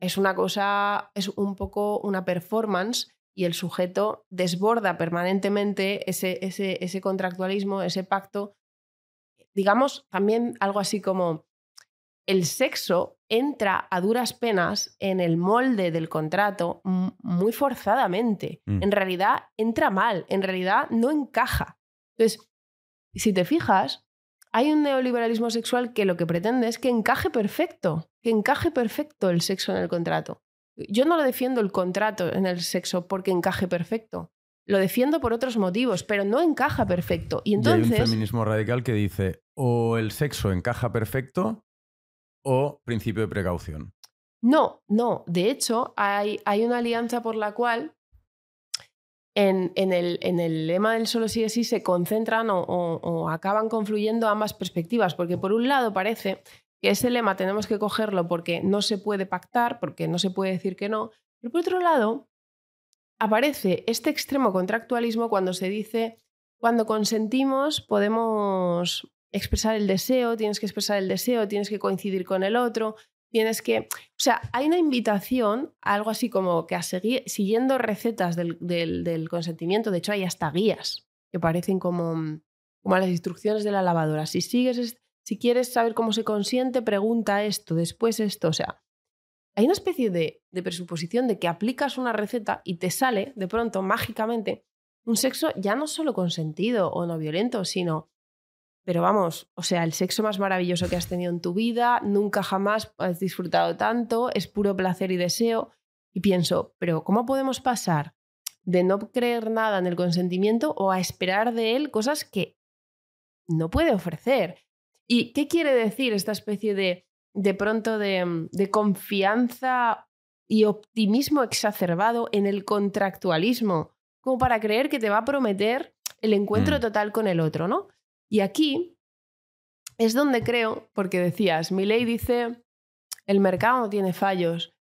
es una cosa, es un poco una performance y el sujeto desborda permanentemente ese, ese, ese contractualismo, ese pacto. Digamos también algo así como el sexo entra a duras penas en el molde del contrato muy forzadamente. Mm. En realidad entra mal, en realidad no encaja. Entonces, si te fijas, hay un neoliberalismo sexual que lo que pretende es que encaje perfecto, que encaje perfecto el sexo en el contrato. Yo no lo defiendo el contrato en el sexo porque encaje perfecto. Lo defiendo por otros motivos, pero no encaja perfecto. Y entonces. hay un feminismo radical que dice o el sexo encaja perfecto o principio de precaución. No, no. De hecho, hay, hay una alianza por la cual en, el, en, el, lema del solo sí sí se concentran o, acaban confluyendo ambas perspectivas, porque por un lado parece que ese lema tenemos que cogerlo porque no se puede pactar, porque no se puede decir que no, pero por otro lado aparece este extremo contractualismo cuando se dice, cuando consentimos podemos expresar el deseo, tienes que expresar el deseo, tienes que coincidir con el otro, tienes que... O sea, hay una invitación, algo así como que a seguir, siguiendo recetas del, consentimiento, de hecho hay hasta guías que parecen como, como las instrucciones de la lavadora. Si sigues, si quieres saber cómo se consiente, pregunta esto, después esto, o sea, hay una especie de, de presuposición de que aplicas una receta y te sale de pronto mágicamente un sexo ya no solo consentido o no violento, sino pero vamos, o sea, el sexo más maravilloso que has tenido en tu vida, nunca jamás has disfrutado tanto, es puro placer y deseo. Y pienso, pero ¿cómo podemos pasar de no creer nada en el consentimiento o a esperar de él cosas que no puede ofrecer? ¿Y qué quiere decir esta especie de, de pronto, de, de confianza y optimismo exacerbado en el contractualismo? Como para creer que te va a prometer el encuentro mm. total con el otro, ¿no? Y aquí es donde creo, porque decías, mi ley dice, el mercado no tiene fallos.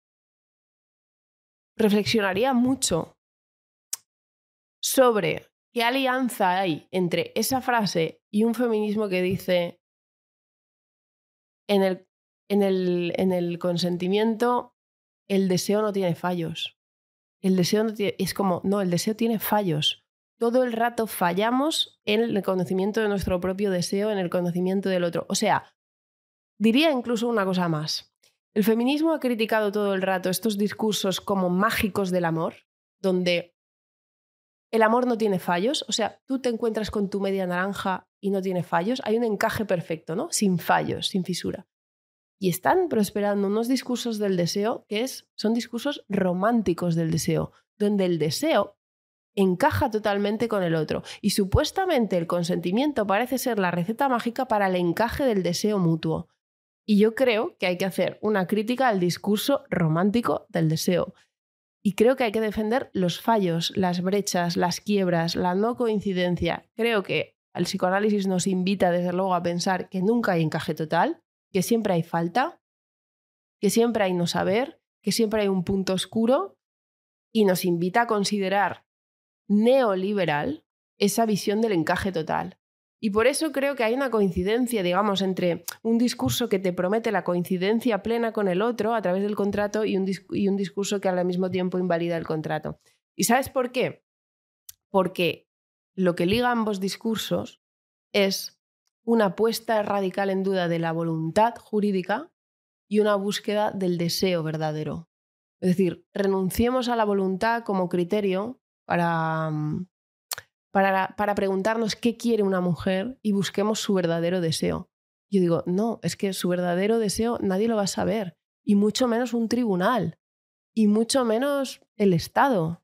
Reflexionaría mucho sobre qué alianza hay entre esa frase y un feminismo que dice, en el, en el, en el consentimiento, el deseo no tiene fallos. El deseo no tiene, es como, no, el deseo tiene fallos todo el rato fallamos en el conocimiento de nuestro propio deseo, en el conocimiento del otro. O sea, diría incluso una cosa más. El feminismo ha criticado todo el rato estos discursos como mágicos del amor, donde el amor no tiene fallos, o sea, tú te encuentras con tu media naranja y no tiene fallos, hay un encaje perfecto, ¿no? Sin fallos, sin fisura. Y están prosperando unos discursos del deseo que es, son discursos románticos del deseo, donde el deseo encaja totalmente con el otro. Y supuestamente el consentimiento parece ser la receta mágica para el encaje del deseo mutuo. Y yo creo que hay que hacer una crítica al discurso romántico del deseo. Y creo que hay que defender los fallos, las brechas, las quiebras, la no coincidencia. Creo que el psicoanálisis nos invita desde luego a pensar que nunca hay encaje total, que siempre hay falta, que siempre hay no saber, que siempre hay un punto oscuro y nos invita a considerar neoliberal esa visión del encaje total. Y por eso creo que hay una coincidencia, digamos, entre un discurso que te promete la coincidencia plena con el otro a través del contrato y un, discurso que al mismo tiempo invalida el contrato. ¿Y sabes por qué? Porque lo que liga ambos discursos es una puesta radical en duda de la voluntad jurídica y una búsqueda del deseo verdadero. Es decir, renunciemos a la voluntad como criterio para, mm, para, para preguntarnos qué quiere una mujer y busquemos su verdadero deseo. Yo digo, no, es que su verdadero deseo nadie lo va a saber, y mucho menos un tribunal, y mucho menos el Estado.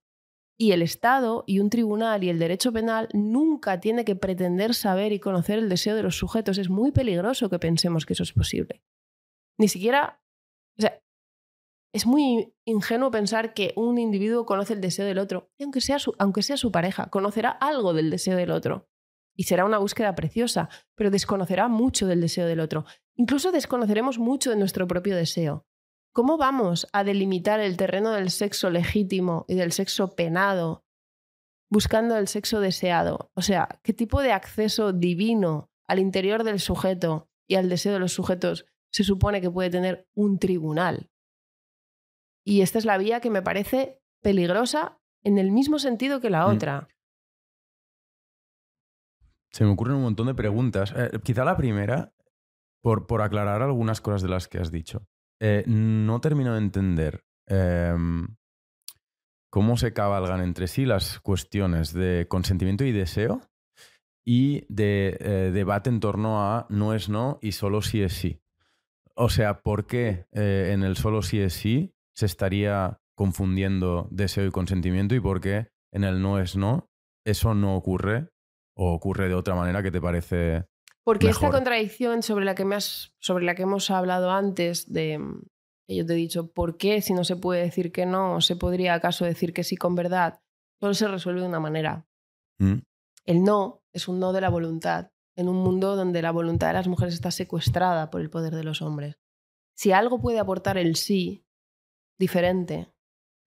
Y el Estado y un tribunal y el derecho penal nunca tiene que pretender saber y conocer el deseo de los sujetos. Es muy peligroso que pensemos que eso es posible. Ni siquiera, o sea, es muy ingenuo pensar que un individuo conoce el deseo del otro, y aunque sea, su, aunque sea su pareja, conocerá algo del deseo del otro. Y será una búsqueda preciosa, pero desconocerá mucho del deseo del otro. Incluso desconoceremos mucho de nuestro propio deseo. ¿Cómo vamos a delimitar el terreno del sexo legítimo y del sexo penado buscando el sexo deseado? O sea, ¿qué tipo de acceso divino al interior del sujeto y al deseo de los sujetos se supone que puede tener un tribunal? Y esta es la vía que me parece peligrosa en el mismo sentido que la mm. otra. Se me ocurren un montón de preguntas. Eh, quizá la primera, por, por, aclarar algunas cosas de las que has dicho. Eh, no termino de entender em, cómo se cabalgan entre sí las cuestiones de consentimiento y deseo y de eh, debate en torno a no es no y solo sí es sí. O sea, ¿por qué en el solo sí es sí se estaría confundiendo deseo y consentimiento y por qué en el no es no eso no ocurre o ocurre de otra manera que te parece porque esta contradicción sobre la que me sobre la que hemos hablado antes de que yo te he dicho por qué si no se puede decir que no se podría acaso decir que sí con verdad solo se resuelve de una manera. Mm. el no es un no de la voluntad en un mundo donde la voluntad de las mujeres está secuestrada por el poder de los hombres. Si algo puede aportar el sí diferente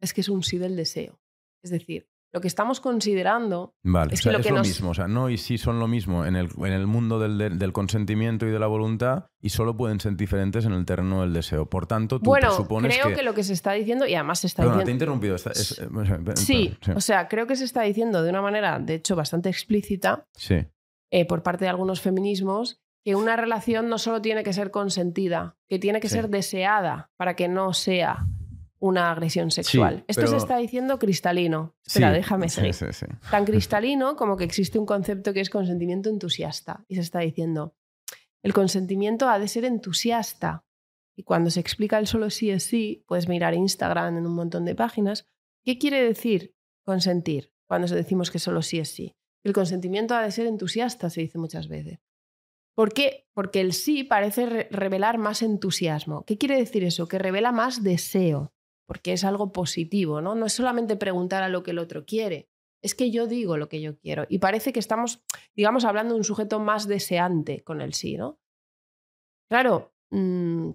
es que es un sí del deseo. Es decir, lo que estamos considerando es, que lo, mismo. O sea, no y sí son lo mismo en el, en el mundo del, del, consentimiento y de la voluntad y solo pueden ser diferentes en el terreno del deseo. Por tanto, tú bueno, supones creo que... lo que se está diciendo, y además se está diciendo... te he interrumpido. Eh, sí, o sea, creo que se está diciendo de una manera, de hecho, bastante explícita sí. Eh, por parte de algunos feminismos que una relación no solo tiene que ser consentida, que tiene que ser deseada para que no sea una agresión sexual. Esto se está diciendo cristalino. Espera, déjame seguir. Tan cristalino como que existe un concepto que es consentimiento entusiasta. Y se está diciendo, el consentimiento ha de ser entusiasta. Y cuando se explica el solo sí es sí, puedes mirar Instagram en un montón de páginas. ¿Qué quiere decir consentir cuando decimos que solo sí es sí? El consentimiento ha de ser entusiasta, se dice muchas veces. ¿Por qué? Porque el sí parece revelar más entusiasmo. ¿Qué quiere decir eso? Que revela más deseo porque es algo positivo, ¿no? No es solamente preguntar a lo que el otro quiere, es que yo digo lo que yo quiero. Y parece que estamos, digamos, hablando de un sujeto más deseante con el sí, ¿no? Claro, mm,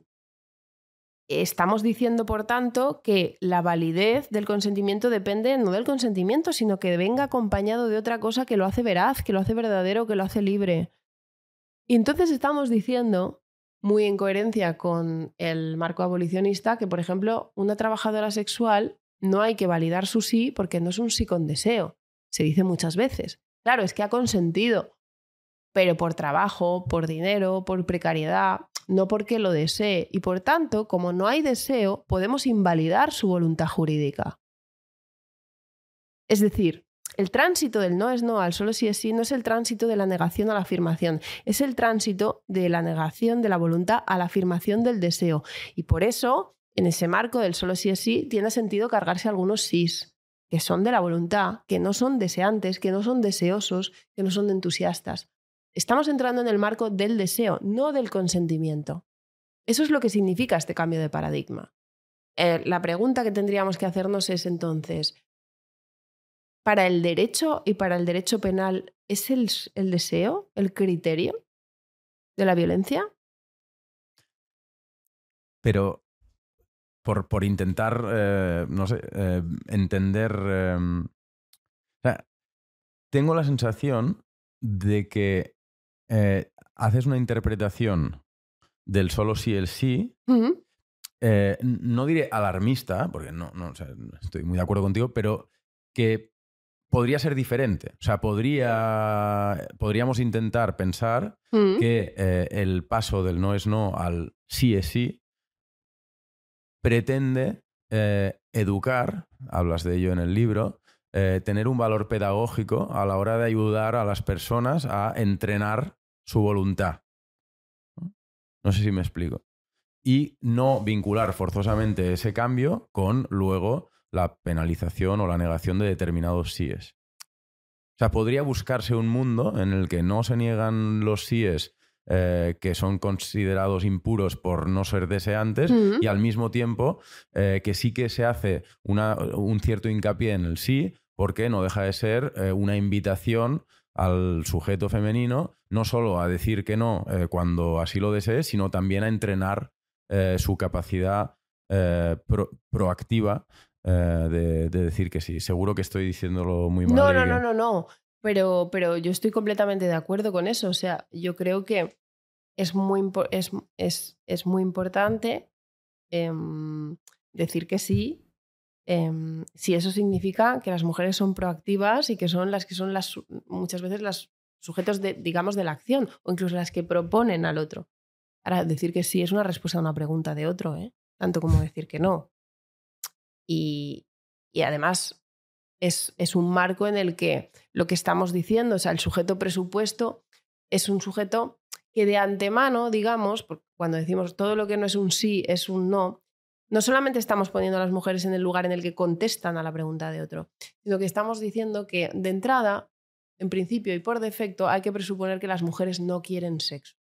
estamos diciendo, por tanto, que la validez del consentimiento depende no del consentimiento, sino que venga acompañado de otra cosa que lo hace veraz, que lo hace verdadero, que lo hace libre. Y entonces estamos diciendo muy en coherencia con el marco abolicionista que, por ejemplo, una trabajadora sexual no hay que validar su sí porque no es un sí con deseo. Se dice muchas veces. Claro, es que ha consentido, pero por trabajo, por dinero, por precariedad, no porque lo desee. Y por tanto, como no hay deseo, podemos invalidar su voluntad jurídica. Es decir, el tránsito del no es no al solo sí es sí no es el tránsito de la negación a la afirmación, es el tránsito de la negación de la voluntad a la afirmación del deseo. Y por eso, en ese marco del solo sí es sí, tiene sentido cargarse algunos sís, que son de la voluntad, que no son deseantes, que no son deseosos, que no son entusiastas. Estamos entrando en el marco del deseo, no del consentimiento. Eso es lo que significa este cambio de paradigma. Eh, la pregunta que tendríamos que hacernos es entonces, para el derecho y para el derecho penal, ¿es el, deseo el criterio de la violencia? Pero por, por intentar, eh, no sé, eh, entender... Em, tengo la sensación de que eh, haces una interpretación del solo sí el sí, no diré alarmista, porque no, no estoy muy de acuerdo contigo, pero que podría ser diferente. O sea, podría, podríamos intentar pensar mm. que eh, el paso del no es no al sí es sí pretende eh, educar, hablas de ello en el libro, eh, tener un valor pedagógico a la hora de ayudar a las personas a entrenar su voluntad. No sé si me explico. Y no vincular forzosamente ese cambio con luego la penalización o la negación de determinados síes. O sea, podría buscarse un mundo en el que no se niegan los síes eh, que son considerados impuros por no ser deseantes y al mismo tiempo eh, que sí que se hace un cierto hincapié en el sí porque no deja de ser eh, una invitación al sujeto femenino no solo a decir que no cuando así lo desee, sino también a entrenar su capacidad proactiva eh, de, decir que sí. Seguro que estoy diciéndolo muy mal. No, no, no, no, no. Pero, pero yo estoy completamente de acuerdo con eso. O sea, yo creo que es muy, es, es, es muy importante em, decir que sí. Em, si eso significa que las mujeres son proactivas y que son las que son las muchas veces las sujetos de, digamos, de la acción, o incluso las que proponen al otro. Ahora, decir que sí es una respuesta a una pregunta de otro, ¿eh? tanto como decir que no. Y, además es, es, un marco en el que lo que estamos diciendo, o sea, el sujeto presupuesto es un sujeto que de antemano, digamos, cuando decimos todo lo que no es un sí es un no, no solamente estamos poniendo a las mujeres en el lugar en el que contestan a la pregunta de otro, sino que estamos diciendo que de entrada, en principio y por defecto, hay que presuponer que las mujeres no quieren sexo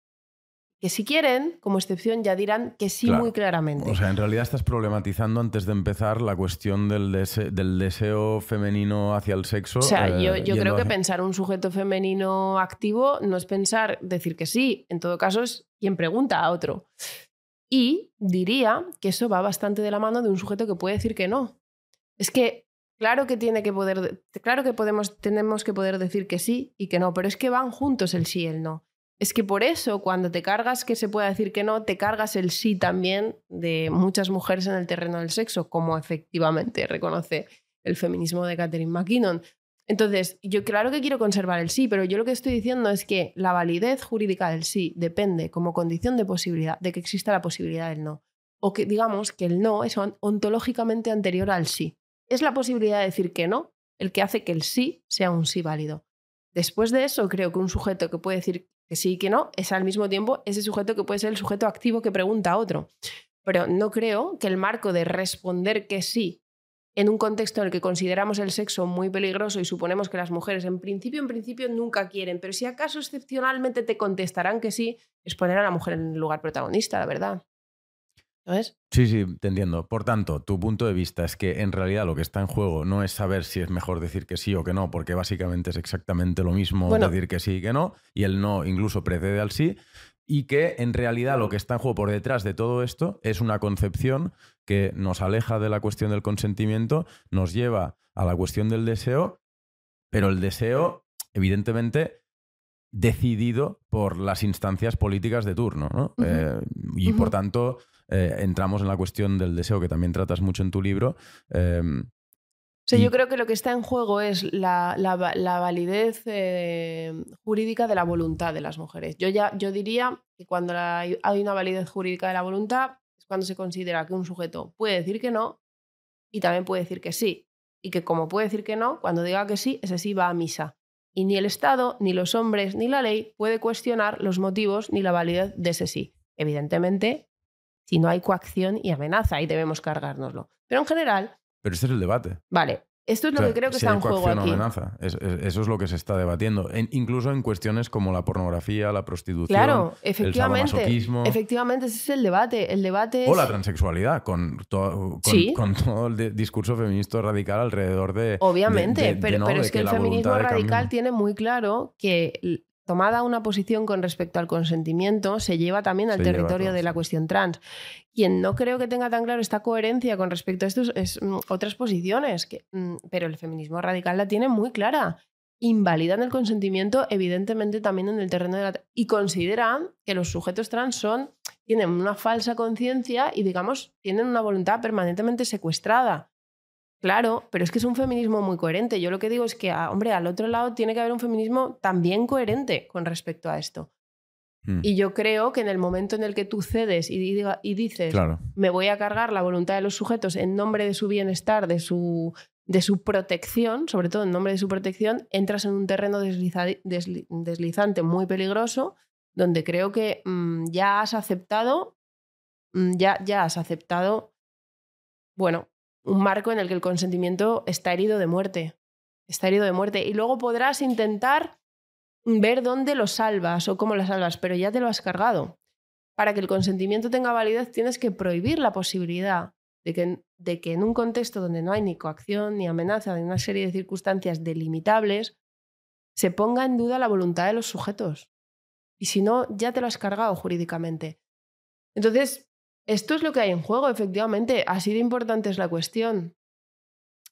que si quieren, como excepción, ya dirán que sí muy claramente. O sea, en realidad estás problematizando antes de empezar la cuestión del, del deseo femenino hacia el sexo. O sea, yo, eh, creo que pensar un sujeto femenino activo no es pensar, decir que sí, en todo caso es quien pregunta a otro. Y diría que eso va bastante de la mano de un sujeto que puede decir que no. Es que claro que tiene que poder, claro que podemos, tenemos que poder decir que sí y que no, pero es que van juntos el sí y el no. Es que por eso, cuando te cargas que se pueda decir que no, te cargas el sí también de muchas mujeres en el terreno del sexo, como efectivamente reconoce el feminismo de Catherine McKinnon. Entonces, yo claro que quiero conservar el sí, pero yo lo que estoy diciendo es que la validez jurídica del sí depende como condición de posibilidad de que exista la posibilidad del no. O que digamos que el no es ontológicamente anterior al sí. Es la posibilidad de decir que no el que hace que el sí sea un sí válido. Después de eso, creo que un sujeto que puede decir que sí y que no, es al mismo tiempo ese sujeto que puede ser el sujeto activo que pregunta a otro. Pero no creo que el marco de responder que sí en un contexto en el que consideramos el sexo muy peligroso y suponemos que las mujeres en principio en principio nunca quieren, pero si acaso excepcionalmente te contestarán que sí, es poner a la mujer en el lugar protagonista, la verdad. Sí, sí, te entiendo. Por tanto, tu punto de vista es que en realidad lo que está en juego no es saber si es mejor decir que sí o que no, porque básicamente es exactamente lo mismo decir que sí y que no, y el no incluso precede al sí, y que en realidad lo que está en juego por detrás de todo esto es una concepción que nos aleja de la cuestión del consentimiento, nos lleva a la cuestión del deseo, pero el deseo, evidentemente, decidido por las instancias políticas de turno, ¿no? Eh, y por tanto eh, entramos en la cuestión del deseo, que también tratas mucho en tu libro. Em, o sea, yo creo que lo que está en juego es la, validez eh, jurídica de la voluntad de las mujeres. Yo, ya, yo diría que cuando hay una validez jurídica de la voluntad es cuando se considera que un sujeto puede decir que no y también puede decir que sí. y que como puede decir que no, cuando diga que sí, ese sí va a misa. Y ni el Estado, ni los hombres, ni la ley puede cuestionar los motivos ni la validez de ese sí. Evidentemente, si no hay coacción y amenaza, y debemos cargárnoslo. Pero en general... Pero este es el debate. Vale, esto es lo que creo que está en juego aquí. amenaza. eso es lo que se está debatiendo. incluso en cuestiones como la pornografía, la prostitución, claro, efectivamente, el Efectivamente, ese es el debate. El debate O la transexualidad, con, todo, con, todo el discurso feminista radical alrededor de... Obviamente, pero, pero es que, el feminismo radical tiene muy claro que tomada una posición con respecto al consentimiento se lleva también al territorio de la cuestión trans. Quien no creo que tenga tan claro esta coherencia con respecto a esto es mm, otras posiciones, que, mm, pero el feminismo radical la tiene muy clara. Invalidan el consentimiento, evidentemente, también en el terreno de la... Y consideran que los sujetos trans son, tienen una falsa conciencia y, digamos, tienen una voluntad permanentemente secuestrada. Claro, pero es que es un feminismo muy coherente. Yo lo que digo es que, ah, hombre, al otro lado tiene que haber un feminismo también coherente con respecto a esto. Hmm. Y yo creo que en el momento en el que tú cedes y, y dices, me voy a cargar la voluntad de los sujetos en nombre de su bienestar, de su, de su protección, sobre todo en nombre de su protección, entras en un terreno deslizante muy peligroso, donde creo que mm, ya has aceptado, mm, ya, ya has aceptado, bueno, un marco en el que el consentimiento está herido de muerte. Está herido de muerte. Y luego podrás intentar ver dónde lo salvas o cómo lo salvas, pero ya te lo has cargado. Para que el consentimiento tenga validez tienes que prohibir la posibilidad de que, de que en un contexto donde no hay ni coacción ni amenaza, de una serie de circunstancias delimitables, se ponga en duda la voluntad de los sujetos. Y si no, ya te lo has cargado jurídicamente. Entonces, esto es lo que hay en juego, efectivamente. Así de importante es la cuestión.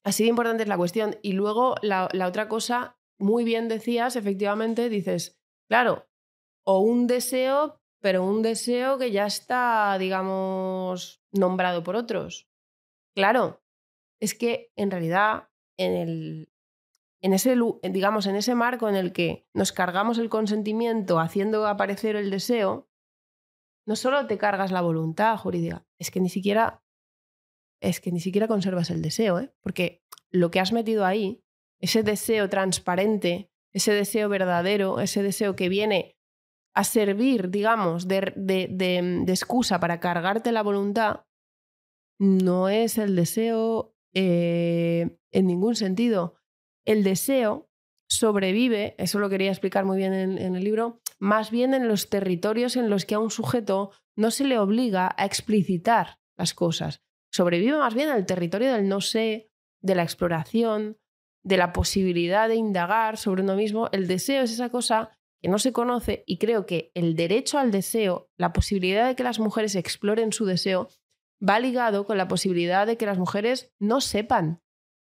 Así de importante es la cuestión. Y luego la, otra cosa, muy bien decías, efectivamente, dices, claro, o un deseo, pero un deseo que ya está, digamos, nombrado por otros. Claro, es que en realidad en el en ese digamos en ese marco en el que nos cargamos el consentimiento haciendo aparecer el deseo, no solo te cargas la voluntad jurídica, es que ni siquiera es que ni siquiera conservas el deseo, ¿eh? porque lo que has metido ahí, ese deseo transparente, ese deseo verdadero, ese deseo que viene a servir, digamos, de, de, excusa para cargarte la voluntad, no es el deseo eh, en ningún sentido. El deseo sobrevive, eso lo quería explicar muy bien en el libro, más bien en los territorios en los que a un sujeto no se le obliga a explicitar las cosas. Sobrevive más bien en el territorio del no sé, de la exploración, de la posibilidad de indagar sobre uno mismo. El deseo es esa cosa que no se conoce y creo que el derecho al deseo, la posibilidad de que las mujeres exploren su deseo, va ligado con la posibilidad de que las mujeres no sepan,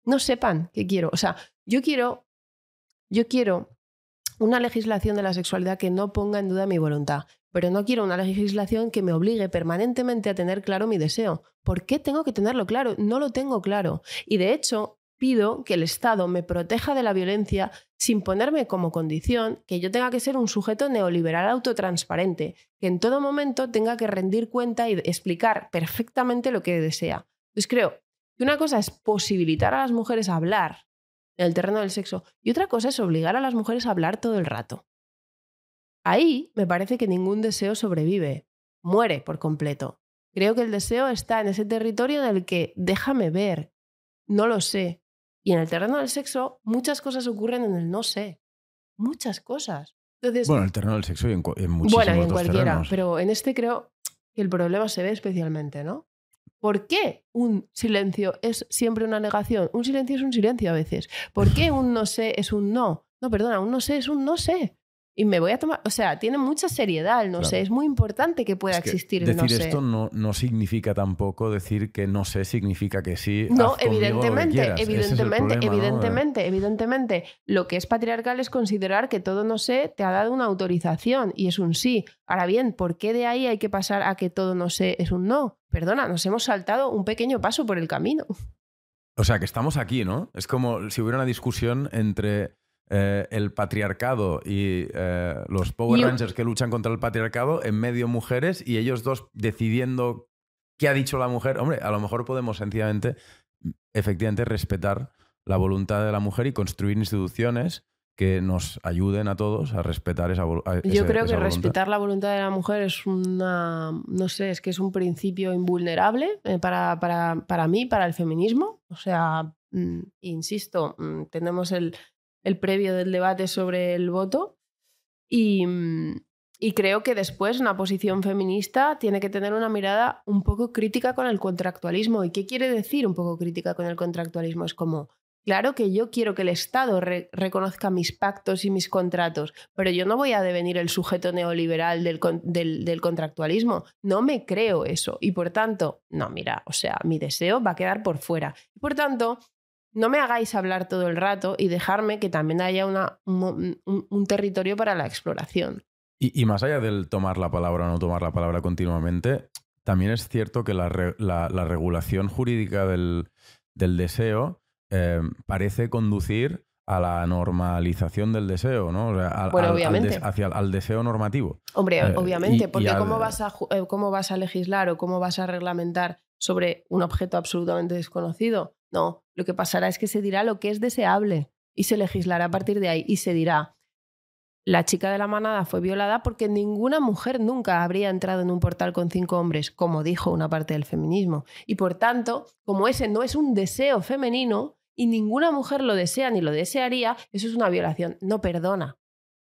no sepan qué quiero. O sea, yo quiero, yo quiero una legislación de la sexualidad que no ponga en duda mi voluntad, pero no quiero una legislación que me obligue permanentemente a tener claro mi deseo. ¿Por qué tengo que tenerlo claro? No lo tengo claro. Y de hecho, pido que el Estado me proteja de la violencia sin ponerme como condición que yo tenga que ser un sujeto neoliberal autotransparente, que en todo momento tenga que rendir cuenta y explicar perfectamente lo que desea. Entonces creo que una cosa es posibilitar a las mujeres hablar en el terreno del sexo. Y otra cosa es obligar a las mujeres a hablar todo el rato. Ahí me parece que ningún deseo sobrevive, muere por completo. Creo que el deseo está en ese territorio en el que déjame ver, no lo sé. Y en el terreno del sexo muchas cosas ocurren en el no sé. Muchas cosas. Entonces, bueno, en el terreno del sexo y en, en muchísimos Bueno, en cualquiera, pero en este creo que el problema se ve especialmente, ¿no? ¿Por qué un silencio es siempre una negación? Un silencio es un silencio a veces. ¿Por qué un no sé es un no? No, perdona, un no sé es un no sé y me voy a tomar, o sea, tiene mucha seriedad el no sé, es muy importante que pueda existir el no sé. Decir esto no, no, significa tampoco decir que no sé significa que sí. No, evidentemente, evidentemente, evidentemente, evidentemente. Lo que es patriarcal es considerar que todo no sé te ha dado una autorización y es un sí. Ahora bien, ¿por qué de ahí hay que pasar a que todo no sé es un no? Perdona, nos hemos saltado un pequeño paso por el camino. O sea, que estamos aquí, ¿no? Es como si hubiera una discusión entre eh, el patriarcado y eh, los Power Rangers que luchan contra el patriarcado, en medio mujeres y ellos dos decidiendo qué ha dicho la mujer. Hombre, a lo mejor podemos sencillamente, efectivamente, respetar la voluntad de la mujer y construir instituciones que nos ayuden a todos a respetar esa, voluntad. Yo creo que respetar la voluntad de la mujer es una, no sé, es que es un principio invulnerable eh, para, para, para, mí, para el feminismo. O sea, mm, insisto, mm, tenemos el, el, previo del debate sobre el voto y, mm, y creo que después una posición feminista tiene que tener una mirada un poco crítica con el contractualismo. ¿Y qué quiere decir un poco crítica con el contractualismo? Es como Claro que yo quiero que el Estado reconozca mis pactos y mis contratos, pero yo no voy a devenir el sujeto neoliberal del, del, contractualismo. No me creo eso. Y por tanto, no, mira, o sea, mi deseo va a quedar por fuera. Por tanto, no me hagáis hablar todo el rato y dejarme que también haya una, un, territorio para la exploración. Y, más allá del tomar la palabra o no tomar la palabra continuamente, también es cierto que la, regulación jurídica del, del deseo eh, parece conducir a la normalización del deseo, ¿no? bueno, obviamente. hacia el deseo normativo. Hombre, eh, obviamente, porque ¿cómo, vas a, eh, ¿cómo vas a legislar o cómo vas a reglamentar sobre un objeto absolutamente desconocido? No, lo que pasará es que se dirá lo que es deseable y se legislará a partir de ahí y se dirá, la chica de la manada fue violada porque ninguna mujer nunca habría entrado en un portal con cinco hombres, como dijo una parte del feminismo. Y por tanto, como ese no es un deseo femenino y ninguna mujer lo desea ni lo desearía, eso es una violación. No perdona.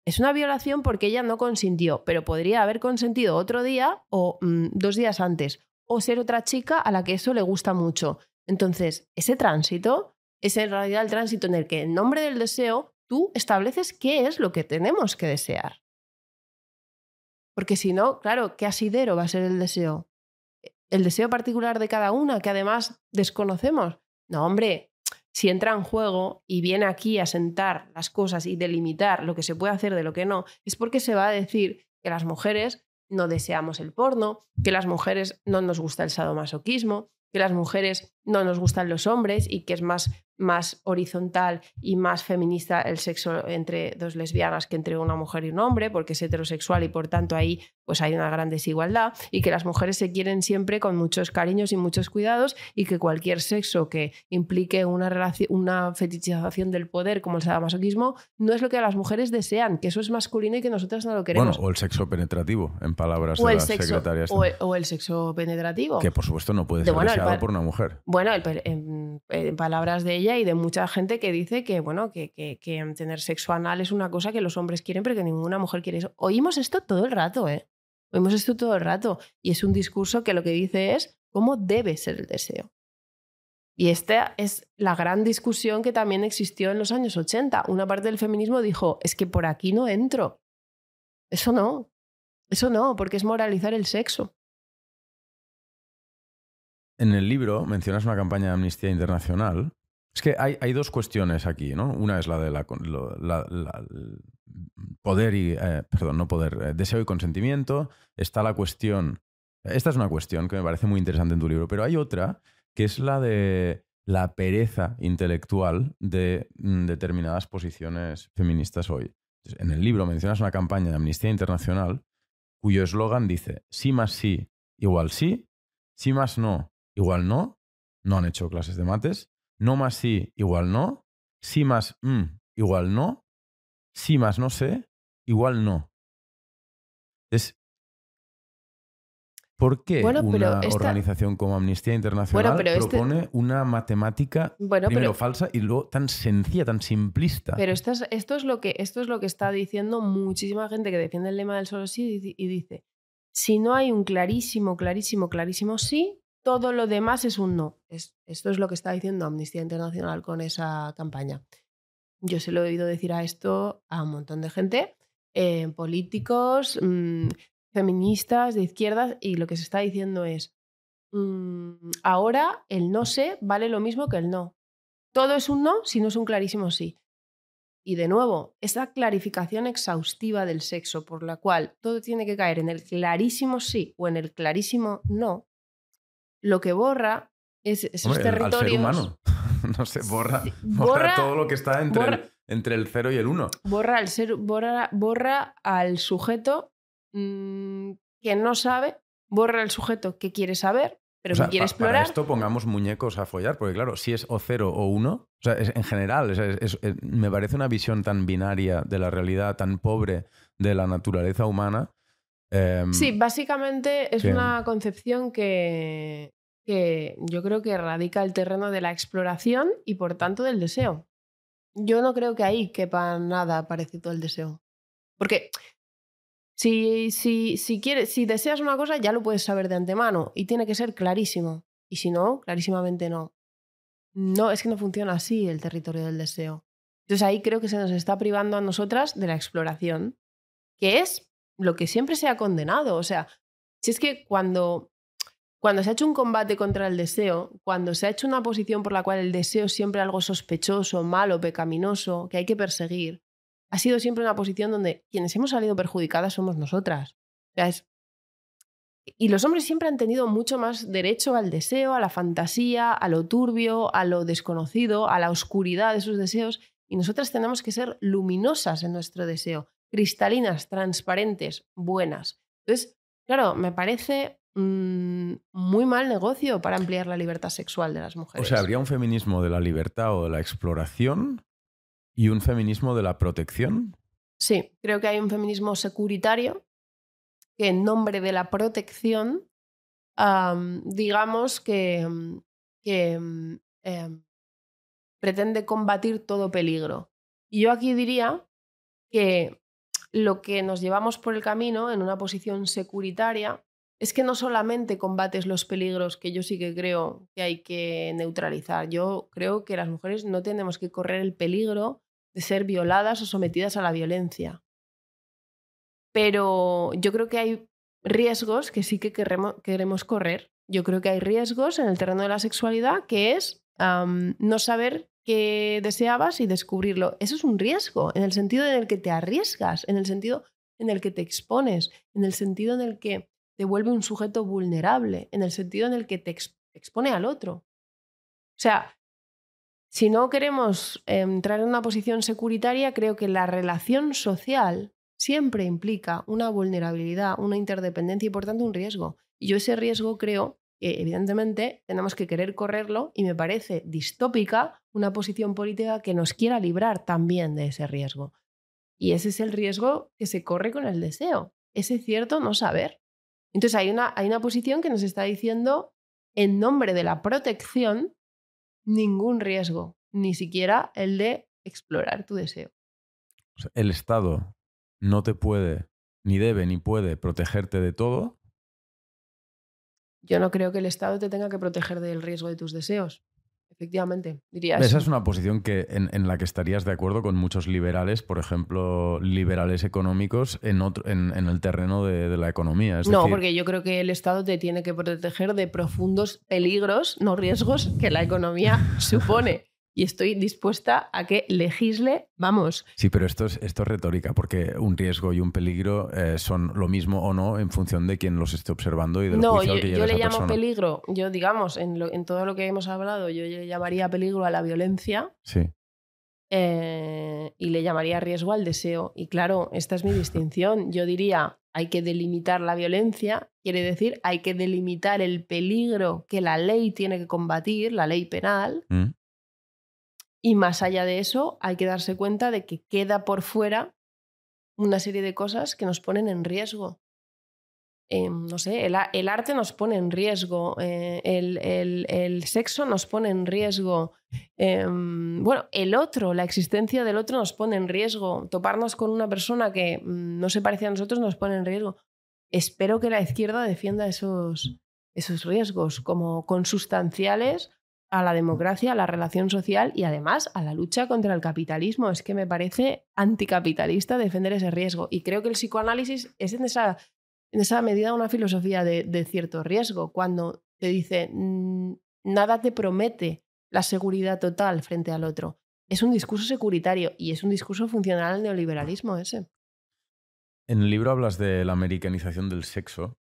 Es una violación porque ella no consintió, pero podría haber consentido otro día o mm, dos días antes, o ser otra chica a la que eso le gusta mucho. Entonces, ese tránsito es en realidad el tránsito en el que en nombre del deseo tú estableces qué es lo que tenemos que desear. Porque si no, claro, ¿qué asidero va a ser el deseo? ¿El deseo particular de cada una que además desconocemos? No, hombre, si entra en juego y viene aquí a sentar las cosas y delimitar lo que se puede hacer de lo que no, es porque se va a decir que las mujeres no deseamos el porno, que las mujeres no nos gusta el sadomasoquismo, que las mujeres no nos gustan los hombres y que es más más horizontal y más feminista el sexo entre dos lesbianas que entre una mujer y un hombre, porque es heterosexual y por tanto ahí pues hay una gran desigualdad y que las mujeres se quieren siempre con muchos cariños y muchos cuidados y que cualquier sexo que implique una, relación, una fetichización del poder como el sadomasoquismo no es lo que las mujeres desean, que eso es masculino y que nosotras no lo queremos. Bueno, o el sexo penetrativo, en palabras de las secretarias. O el, sexo penetrativo. Que por supuesto no puede ser deseado por una mujer. Bueno, en, palabras de ella y de mucha gente que dice que, bueno, que, que, tener sexo anal es una cosa que los hombres quieren, pero que ninguna mujer quiere eso. Oímos esto todo el rato, ¿eh? Oímos esto todo el rato. Y es un discurso que lo que dice es cómo debe ser el deseo. Y esta es la gran discusión que también existió en los años 80. Una parte del feminismo dijo, es que por aquí no entro. Eso no. Eso no, porque es moralizar el sexo. En el libro mencionas una campaña de Amnistía Internacional. Es que hay, hay dos cuestiones aquí, ¿no? Una es la de la, poder y, eh, perdón, no poder, eh, deseo y consentimiento. Está la cuestión, esta es una cuestión que me parece muy interesante en tu libro, pero hay otra que es la de la pereza intelectual de mm, determinadas posiciones feministas hoy. En el libro mencionas una campaña de Amnistía Internacional cuyo eslogan dice, sí más sí, igual sí, sí más no, igual no, no han hecho clases de mates, no más sí, igual no, sí más mm, igual no, sí más no sé, igual no. Es, ¿Por qué una organización como Amnistía Internacional este propone una matemática primero falsa y luego tan sencilla, tan simplista? Pero esto es, esto, es lo que, esto es lo que está diciendo muchísima gente que defiende el lema del solo sí y dice, si no hay un clarísimo, clarísimo, clarísimo sí, todo lo demás es un no. esto es lo que está diciendo Amnistía Internacional con esa campaña. Yo se lo he oído decir a esto a un montón de gente, eh, políticos, mm, feministas, de izquierdas, y lo que se está diciendo es, mm, ahora el no sé vale lo mismo que el no. Todo es un no si no es un clarísimo sí. Y de nuevo, esa clarificación exhaustiva del sexo por la cual todo tiene que caer en el clarísimo sí o en el clarísimo no, lo que borra es esos territorios. Al ser humano. no sé, borra, borra, todo lo que está entre, el, entre el 0 y el 1. Borra al, ser, borra, borra al sujeto mm, que no sabe, borra al sujeto que quiere saber, pero O sea, que quiere pa- Para explorar. esto pongamos muñecos a follar, porque claro, si es o cero o uno, o sea, es- en general, es- es- es- eh, me parece una visión tan binaria de la realidad, tan pobre de la naturaleza humana. Em, Sí, básicamente es una concepción que, que yo creo que radica el terreno de la exploración y por tanto del deseo. Yo no creo que ahí quepa nada parecido al deseo. Porque si, si, si, quieres, si deseas una cosa, ya lo puedes saber de antemano y tiene que ser clarísimo. Y si no, clarísimamente no. No, es que no funciona así el territorio del deseo. Entonces ahí creo que se nos está privando a nosotras de la exploración, que es lo que siempre se ha condenado. O sea, si es que cuando, cuando se ha hecho un combate contra el deseo, cuando se ha hecho una posición por la cual el deseo es siempre algo sospechoso, malo, pecaminoso, que hay que perseguir, ha sido siempre una posición donde quienes hemos salido perjudicadas somos nosotras. O Y los hombres siempre han tenido mucho más derecho al deseo, a la fantasía, a lo turbio, a lo desconocido, a la oscuridad de sus deseos, y nosotras tenemos que ser luminosas en nuestro deseo, cristalinas, transparentes, buenas. Entonces, claro, me parece mm, muy mal negocio para ampliar la libertad sexual de las o mujeres. sea, habría un feminismo de la libertad o de la exploración y un feminismo de la protección. Sí, creo que hay un feminismo securitario que en nombre de la protección, am, digamos que, mm, que, mm, em, pretende combatir todo peligro. Y yo aquí diría que lo que nos llevamos por el camino en una posición securitaria es que no solamente combates los peligros que yo sí que creo que hay que neutralizar. Yo creo que las mujeres no tenemos que correr el peligro de ser violadas o sometidas a la violencia. Pero yo creo que hay riesgos que sí que queremos, correr. Yo creo que hay riesgos en el terreno de la sexualidad que es no saber qué deseabas y descubrirlo. Eso es un riesgo, en el sentido en el que te arriesgas, en el sentido en el que te expones, en el sentido en el que te vuelve un sujeto vulnerable, en el sentido en el que te ex- expone al otro. O sea, si no queremos eh, entrar en una posición securitaria, creo que la relación social siempre implica una vulnerabilidad, una interdependencia y por tanto un riesgo. Y yo ese riesgo creo que evidentemente tenemos que querer correrlo y me parece distópica una posición política que nos quiera librar también de ese riesgo. Y ese es el riesgo que se corre con el deseo, ese cierto no saber. Entonces hay una, hay una posición que nos está diciendo, en nombre de la protección, ningún riesgo, ni siquiera el de explorar tu deseo. El Estado no te puede, ni debe, ni puede protegerte de todo. Yo no creo que el Estado te tenga que proteger del riesgo de tus deseos. Efectivamente, diría Esa eso. es una posición que, en, en la que estarías de acuerdo con muchos liberales, por ejemplo, liberales económicos en, otro, en, en el terreno de, de la economía. Es no, decir, porque yo creo que el Estado te tiene que proteger de profundos peligros, no riesgos, que la economía supone. Y estoy dispuesta a que legisle, vamos, Sí, pero esto es, esto es retórica, porque un riesgo y un peligro eh, son lo mismo o no en función de quien los esté observando y del No, juicio yo, que yo le esa llamo persona. peligro, yo digamos, en, lo- en todo lo que hemos hablado, yo le llamaría peligro a la violencia Sí. eh, y le llamaría riesgo al deseo. Y claro, esta es mi distinción. Yo diría, hay que delimitar la violencia, quiere decir, hay que delimitar el peligro que la ley tiene que combatir, la ley penal, Mm. Y más allá de eso, hay que darse cuenta de que queda por fuera una serie de cosas que nos ponen en riesgo. Eh, no sé, el, arte nos pone en riesgo, eh, el, el- el sexo nos pone en riesgo, eh, bueno, el otro, la existencia del otro nos pone en riesgo, toparnos con una persona que mm, no se parece a nosotros nos pone en riesgo. Espero que la izquierda defienda esos, esos riesgos como consustanciales a la democracia, a la relación social y además a la lucha contra el capitalismo. Es que me parece anticapitalista defender ese riesgo. Y creo que el psicoanálisis es en esa, en esa medida una filosofía de, de cierto riesgo, cuando te dice "Mm, nada te promete la seguridad total frente al otro. Es un discurso securitario y es un discurso funcional al neoliberalismo ese. En el libro hablas de la americanización del sexo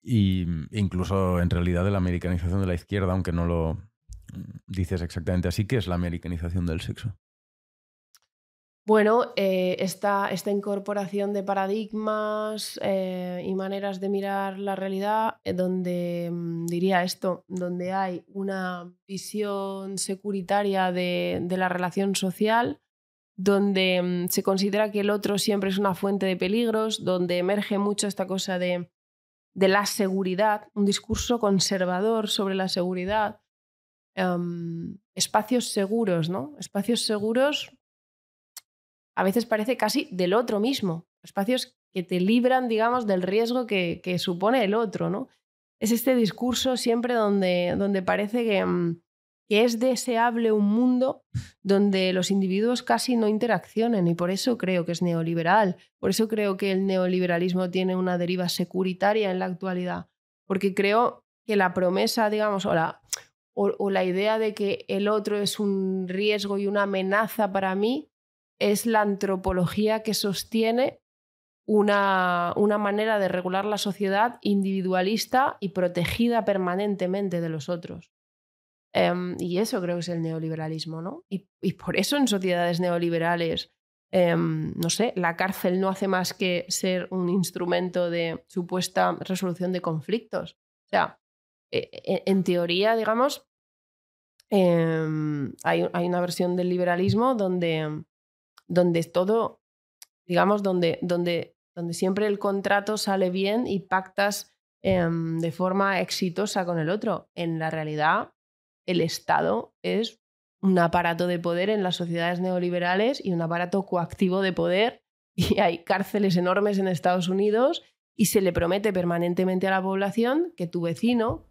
y incluso en realidad de la americanización de la izquierda, aunque no lo mm, dices exactamente así. ¿Qué es la americanización del sexo? Bueno, eh, esta, esta, incorporación de paradigmas eh, y maneras de mirar la realidad, eh, donde mm, diría esto, donde hay una visión securitaria de, la relación social, donde mm, se considera que el otro siempre es una fuente de peligros, donde emerge mucho esta cosa de la seguridad, un discurso conservador sobre la seguridad, em, espacios seguros, ¿no? Espacios seguros a veces parece casi del otro mismo, espacios que te libran, digamos, del riesgo que, supone el otro, ¿no? Es este discurso siempre donde, donde parece que, mm, que, es deseable un mundo donde los individuos casi no interaccionen y por eso creo que es neoliberal, por eso creo que el neoliberalismo tiene una deriva securitaria en la actualidad, porque creo que la promesa, digamos, o la, o la idea de que el otro es un riesgo y una amenaza para mí, es la antropología que sostiene una, una, manera de regular la sociedad individualista y protegida permanentemente de los otros. Em, y eso creo que es el neoliberalismo, ¿no? Y, por eso en sociedades neoliberales, em, no sé, la cárcel no hace más que ser un instrumento de supuesta resolución de conflictos. O sea, en teoría, digamos, em, hay, una versión del liberalismo donde donde todo, digamos, donde, donde, donde siempre el contrato sale bien y pactas em, de forma exitosa con el otro. En la realidad, el Estado es un aparato de poder en las sociedades neoliberales y un aparato coactivo de poder. Y hay cárceles enormes en Estados Unidos y se le promete permanentemente a la población que tu vecino,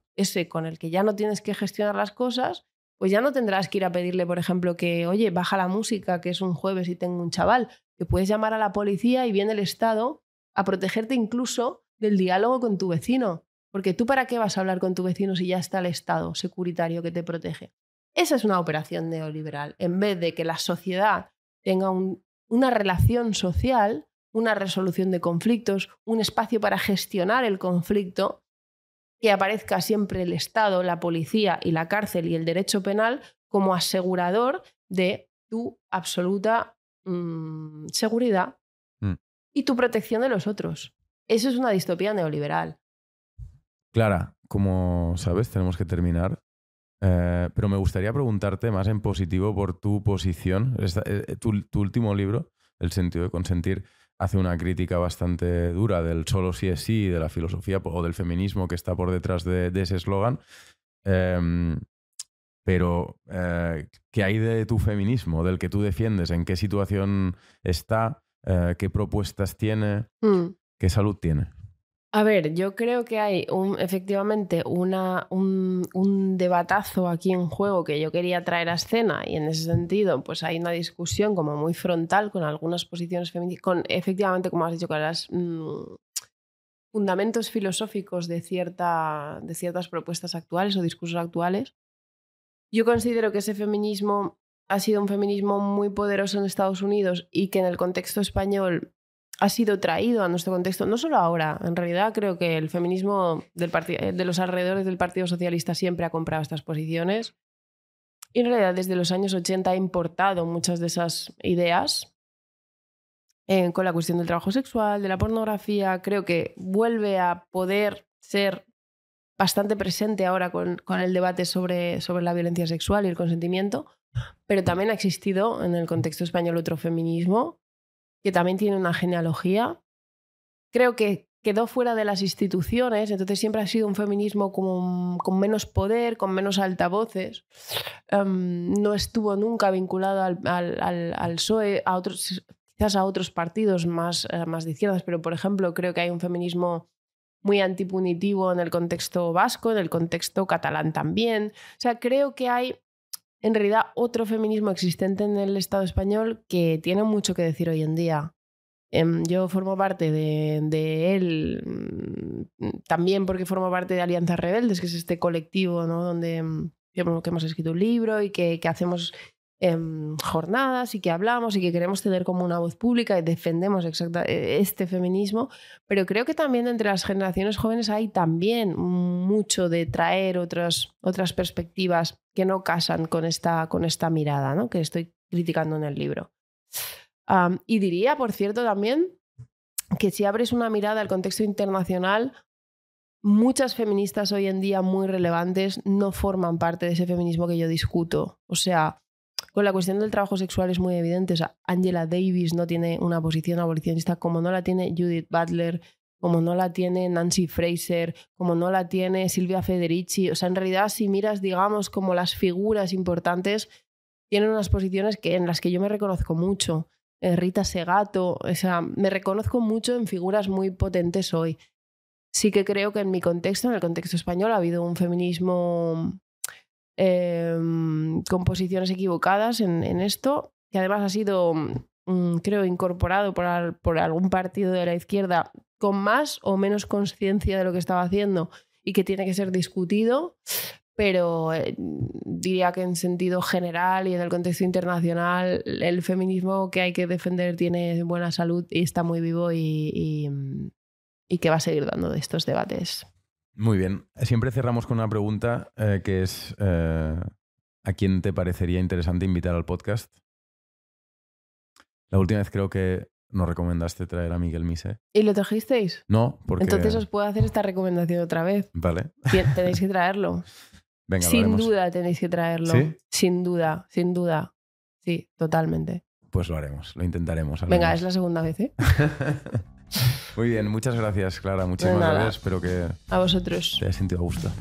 con el que ya no tienes que gestionar las cosas, pues ya no tendrás que ir a pedirle, por ejemplo, que, oye, baja la música, que es un jueves y tengo un chaval, que puedes llamar a la policía y viene el Estado a protegerte incluso del diálogo con tu vecino. Porque tú para qué vas a hablar con tu vecino si ya está el Estado securitario que te protege. Esa es una operación neoliberal. En vez de que la sociedad tenga una relación social, una resolución de conflictos, un espacio para gestionar el conflicto, que aparezca siempre el Estado, la policía y la cárcel y el derecho penal como asegurador de tu absoluta mm, seguridad mm. y tu protección de los otros. Eso es una distopía neoliberal. Clara, como sabes, tenemos que terminar. Eh, pero me gustaría preguntarte más en positivo por tu posición. Eh, tu, tu, último libro, El sentido de consentir, hace una crítica bastante dura del solo sí es sí, de la filosofía o del feminismo que está por detrás de, ese eslogan. Em, pero, eh, ¿qué hay de tu feminismo, del que tú defiendes? ¿En qué situación está? Eh, ¿Qué propuestas tiene? Mm. ¿Qué salud tiene? A ver, yo creo que hay un, efectivamente una, un, un, debatazo aquí en juego que yo quería traer a escena y en ese sentido pues hay una discusión como muy frontal con algunas posiciones feministas, con efectivamente, como has dicho, con los mm, fundamentos filosóficos de, cierta, de ciertas propuestas actuales o discursos actuales. Yo considero que ese feminismo ha sido un feminismo muy poderoso en Estados Unidos y que en el contexto español ha sido traído a nuestro contexto, no solo ahora, en realidad creo que el feminismo eh, de los alrededores del Partido Socialista siempre ha comprado estas posiciones. Y en realidad desde los años 80 ha importado muchas de esas ideas eh, con la cuestión del trabajo sexual, de la pornografía, creo que vuelve a poder ser bastante presente ahora con, con el debate sobre, sobre la violencia sexual y el consentimiento, pero también ha existido en el contexto español otro feminismo que también tiene una genealogía. Creo que quedó fuera de las instituciones, entonces siempre ha sido un feminismo con menos poder, con menos altavoces. Em, no estuvo nunca vinculado al, al, al, PSOE, a otros, quizás a otros partidos más, eh, más de izquierdas, pero por ejemplo creo que hay un feminismo muy antipunitivo en el contexto vasco, en el contexto catalán también. O sea, creo que hay en realidad otro feminismo existente en el Estado español que tiene mucho que decir hoy en día. Em, yo formo parte de, él mm, también porque formo parte de Alianzas Rebeldes, que es este colectivo ¿no? donde mm, hemos escrito un libro y que hacemos Em, jornadas y que hablamos y que queremos tener como una voz pública y defendemos exacta, e, este feminismo, pero creo que también entre las generaciones jóvenes hay también mucho de traer otras, otras perspectivas que no casan con esta, con esta mirada ¿no? que estoy criticando en el libro. Am, y diría, por cierto, también que si abres una mirada al contexto internacional, muchas feministas hoy en día muy relevantes no forman parte de ese feminismo que yo discuto. O sea, con la cuestión del trabajo sexual es muy evidente. O Angela Davis no tiene una posición abolicionista como no la tiene Judith Butler, como no la tiene Nancy Fraser, como no la tiene Silvia Federici. O sea, en realidad, si miras, digamos, como las figuras importantes, tienen unas posiciones que, en las que yo me reconozco mucho. Eh, Rita Segato, o sea, me reconozco mucho en figuras muy potentes hoy. Sí que creo que en mi contexto, en el contexto español, ha habido un feminismo eh, con posiciones equivocadas en, esto, que además ha sido, mm, creo, incorporado por, al, por, algún partido de la izquierda con más o menos conciencia de lo que estaba haciendo y que tiene que ser discutido, pero eh, diría que en sentido general y en el contexto internacional, el feminismo que hay que defender tiene buena salud y está muy vivo y que va a seguir dando de estos debates. Muy bien. Siempre cerramos con una pregunta eh, que es eh, ¿a quién te parecería interesante invitar al podcast? La última vez creo que nos recomendaste traer a Miguel Mise. ¿Y lo trajisteis? No, porque... Entonces os puedo hacer esta recomendación otra vez. Vale. Tenéis que traerlo. Venga, Sin duda tenéis que traerlo. ¿Sí? Sin duda, sin duda. Sí, totalmente. Pues lo haremos, lo intentaremos. Venga, es la segunda vez, ¿eh? Muy bien, muchas gracias, Clara. Muchísimas gracias. Espero que a vosotros te hayas sentido a gusto.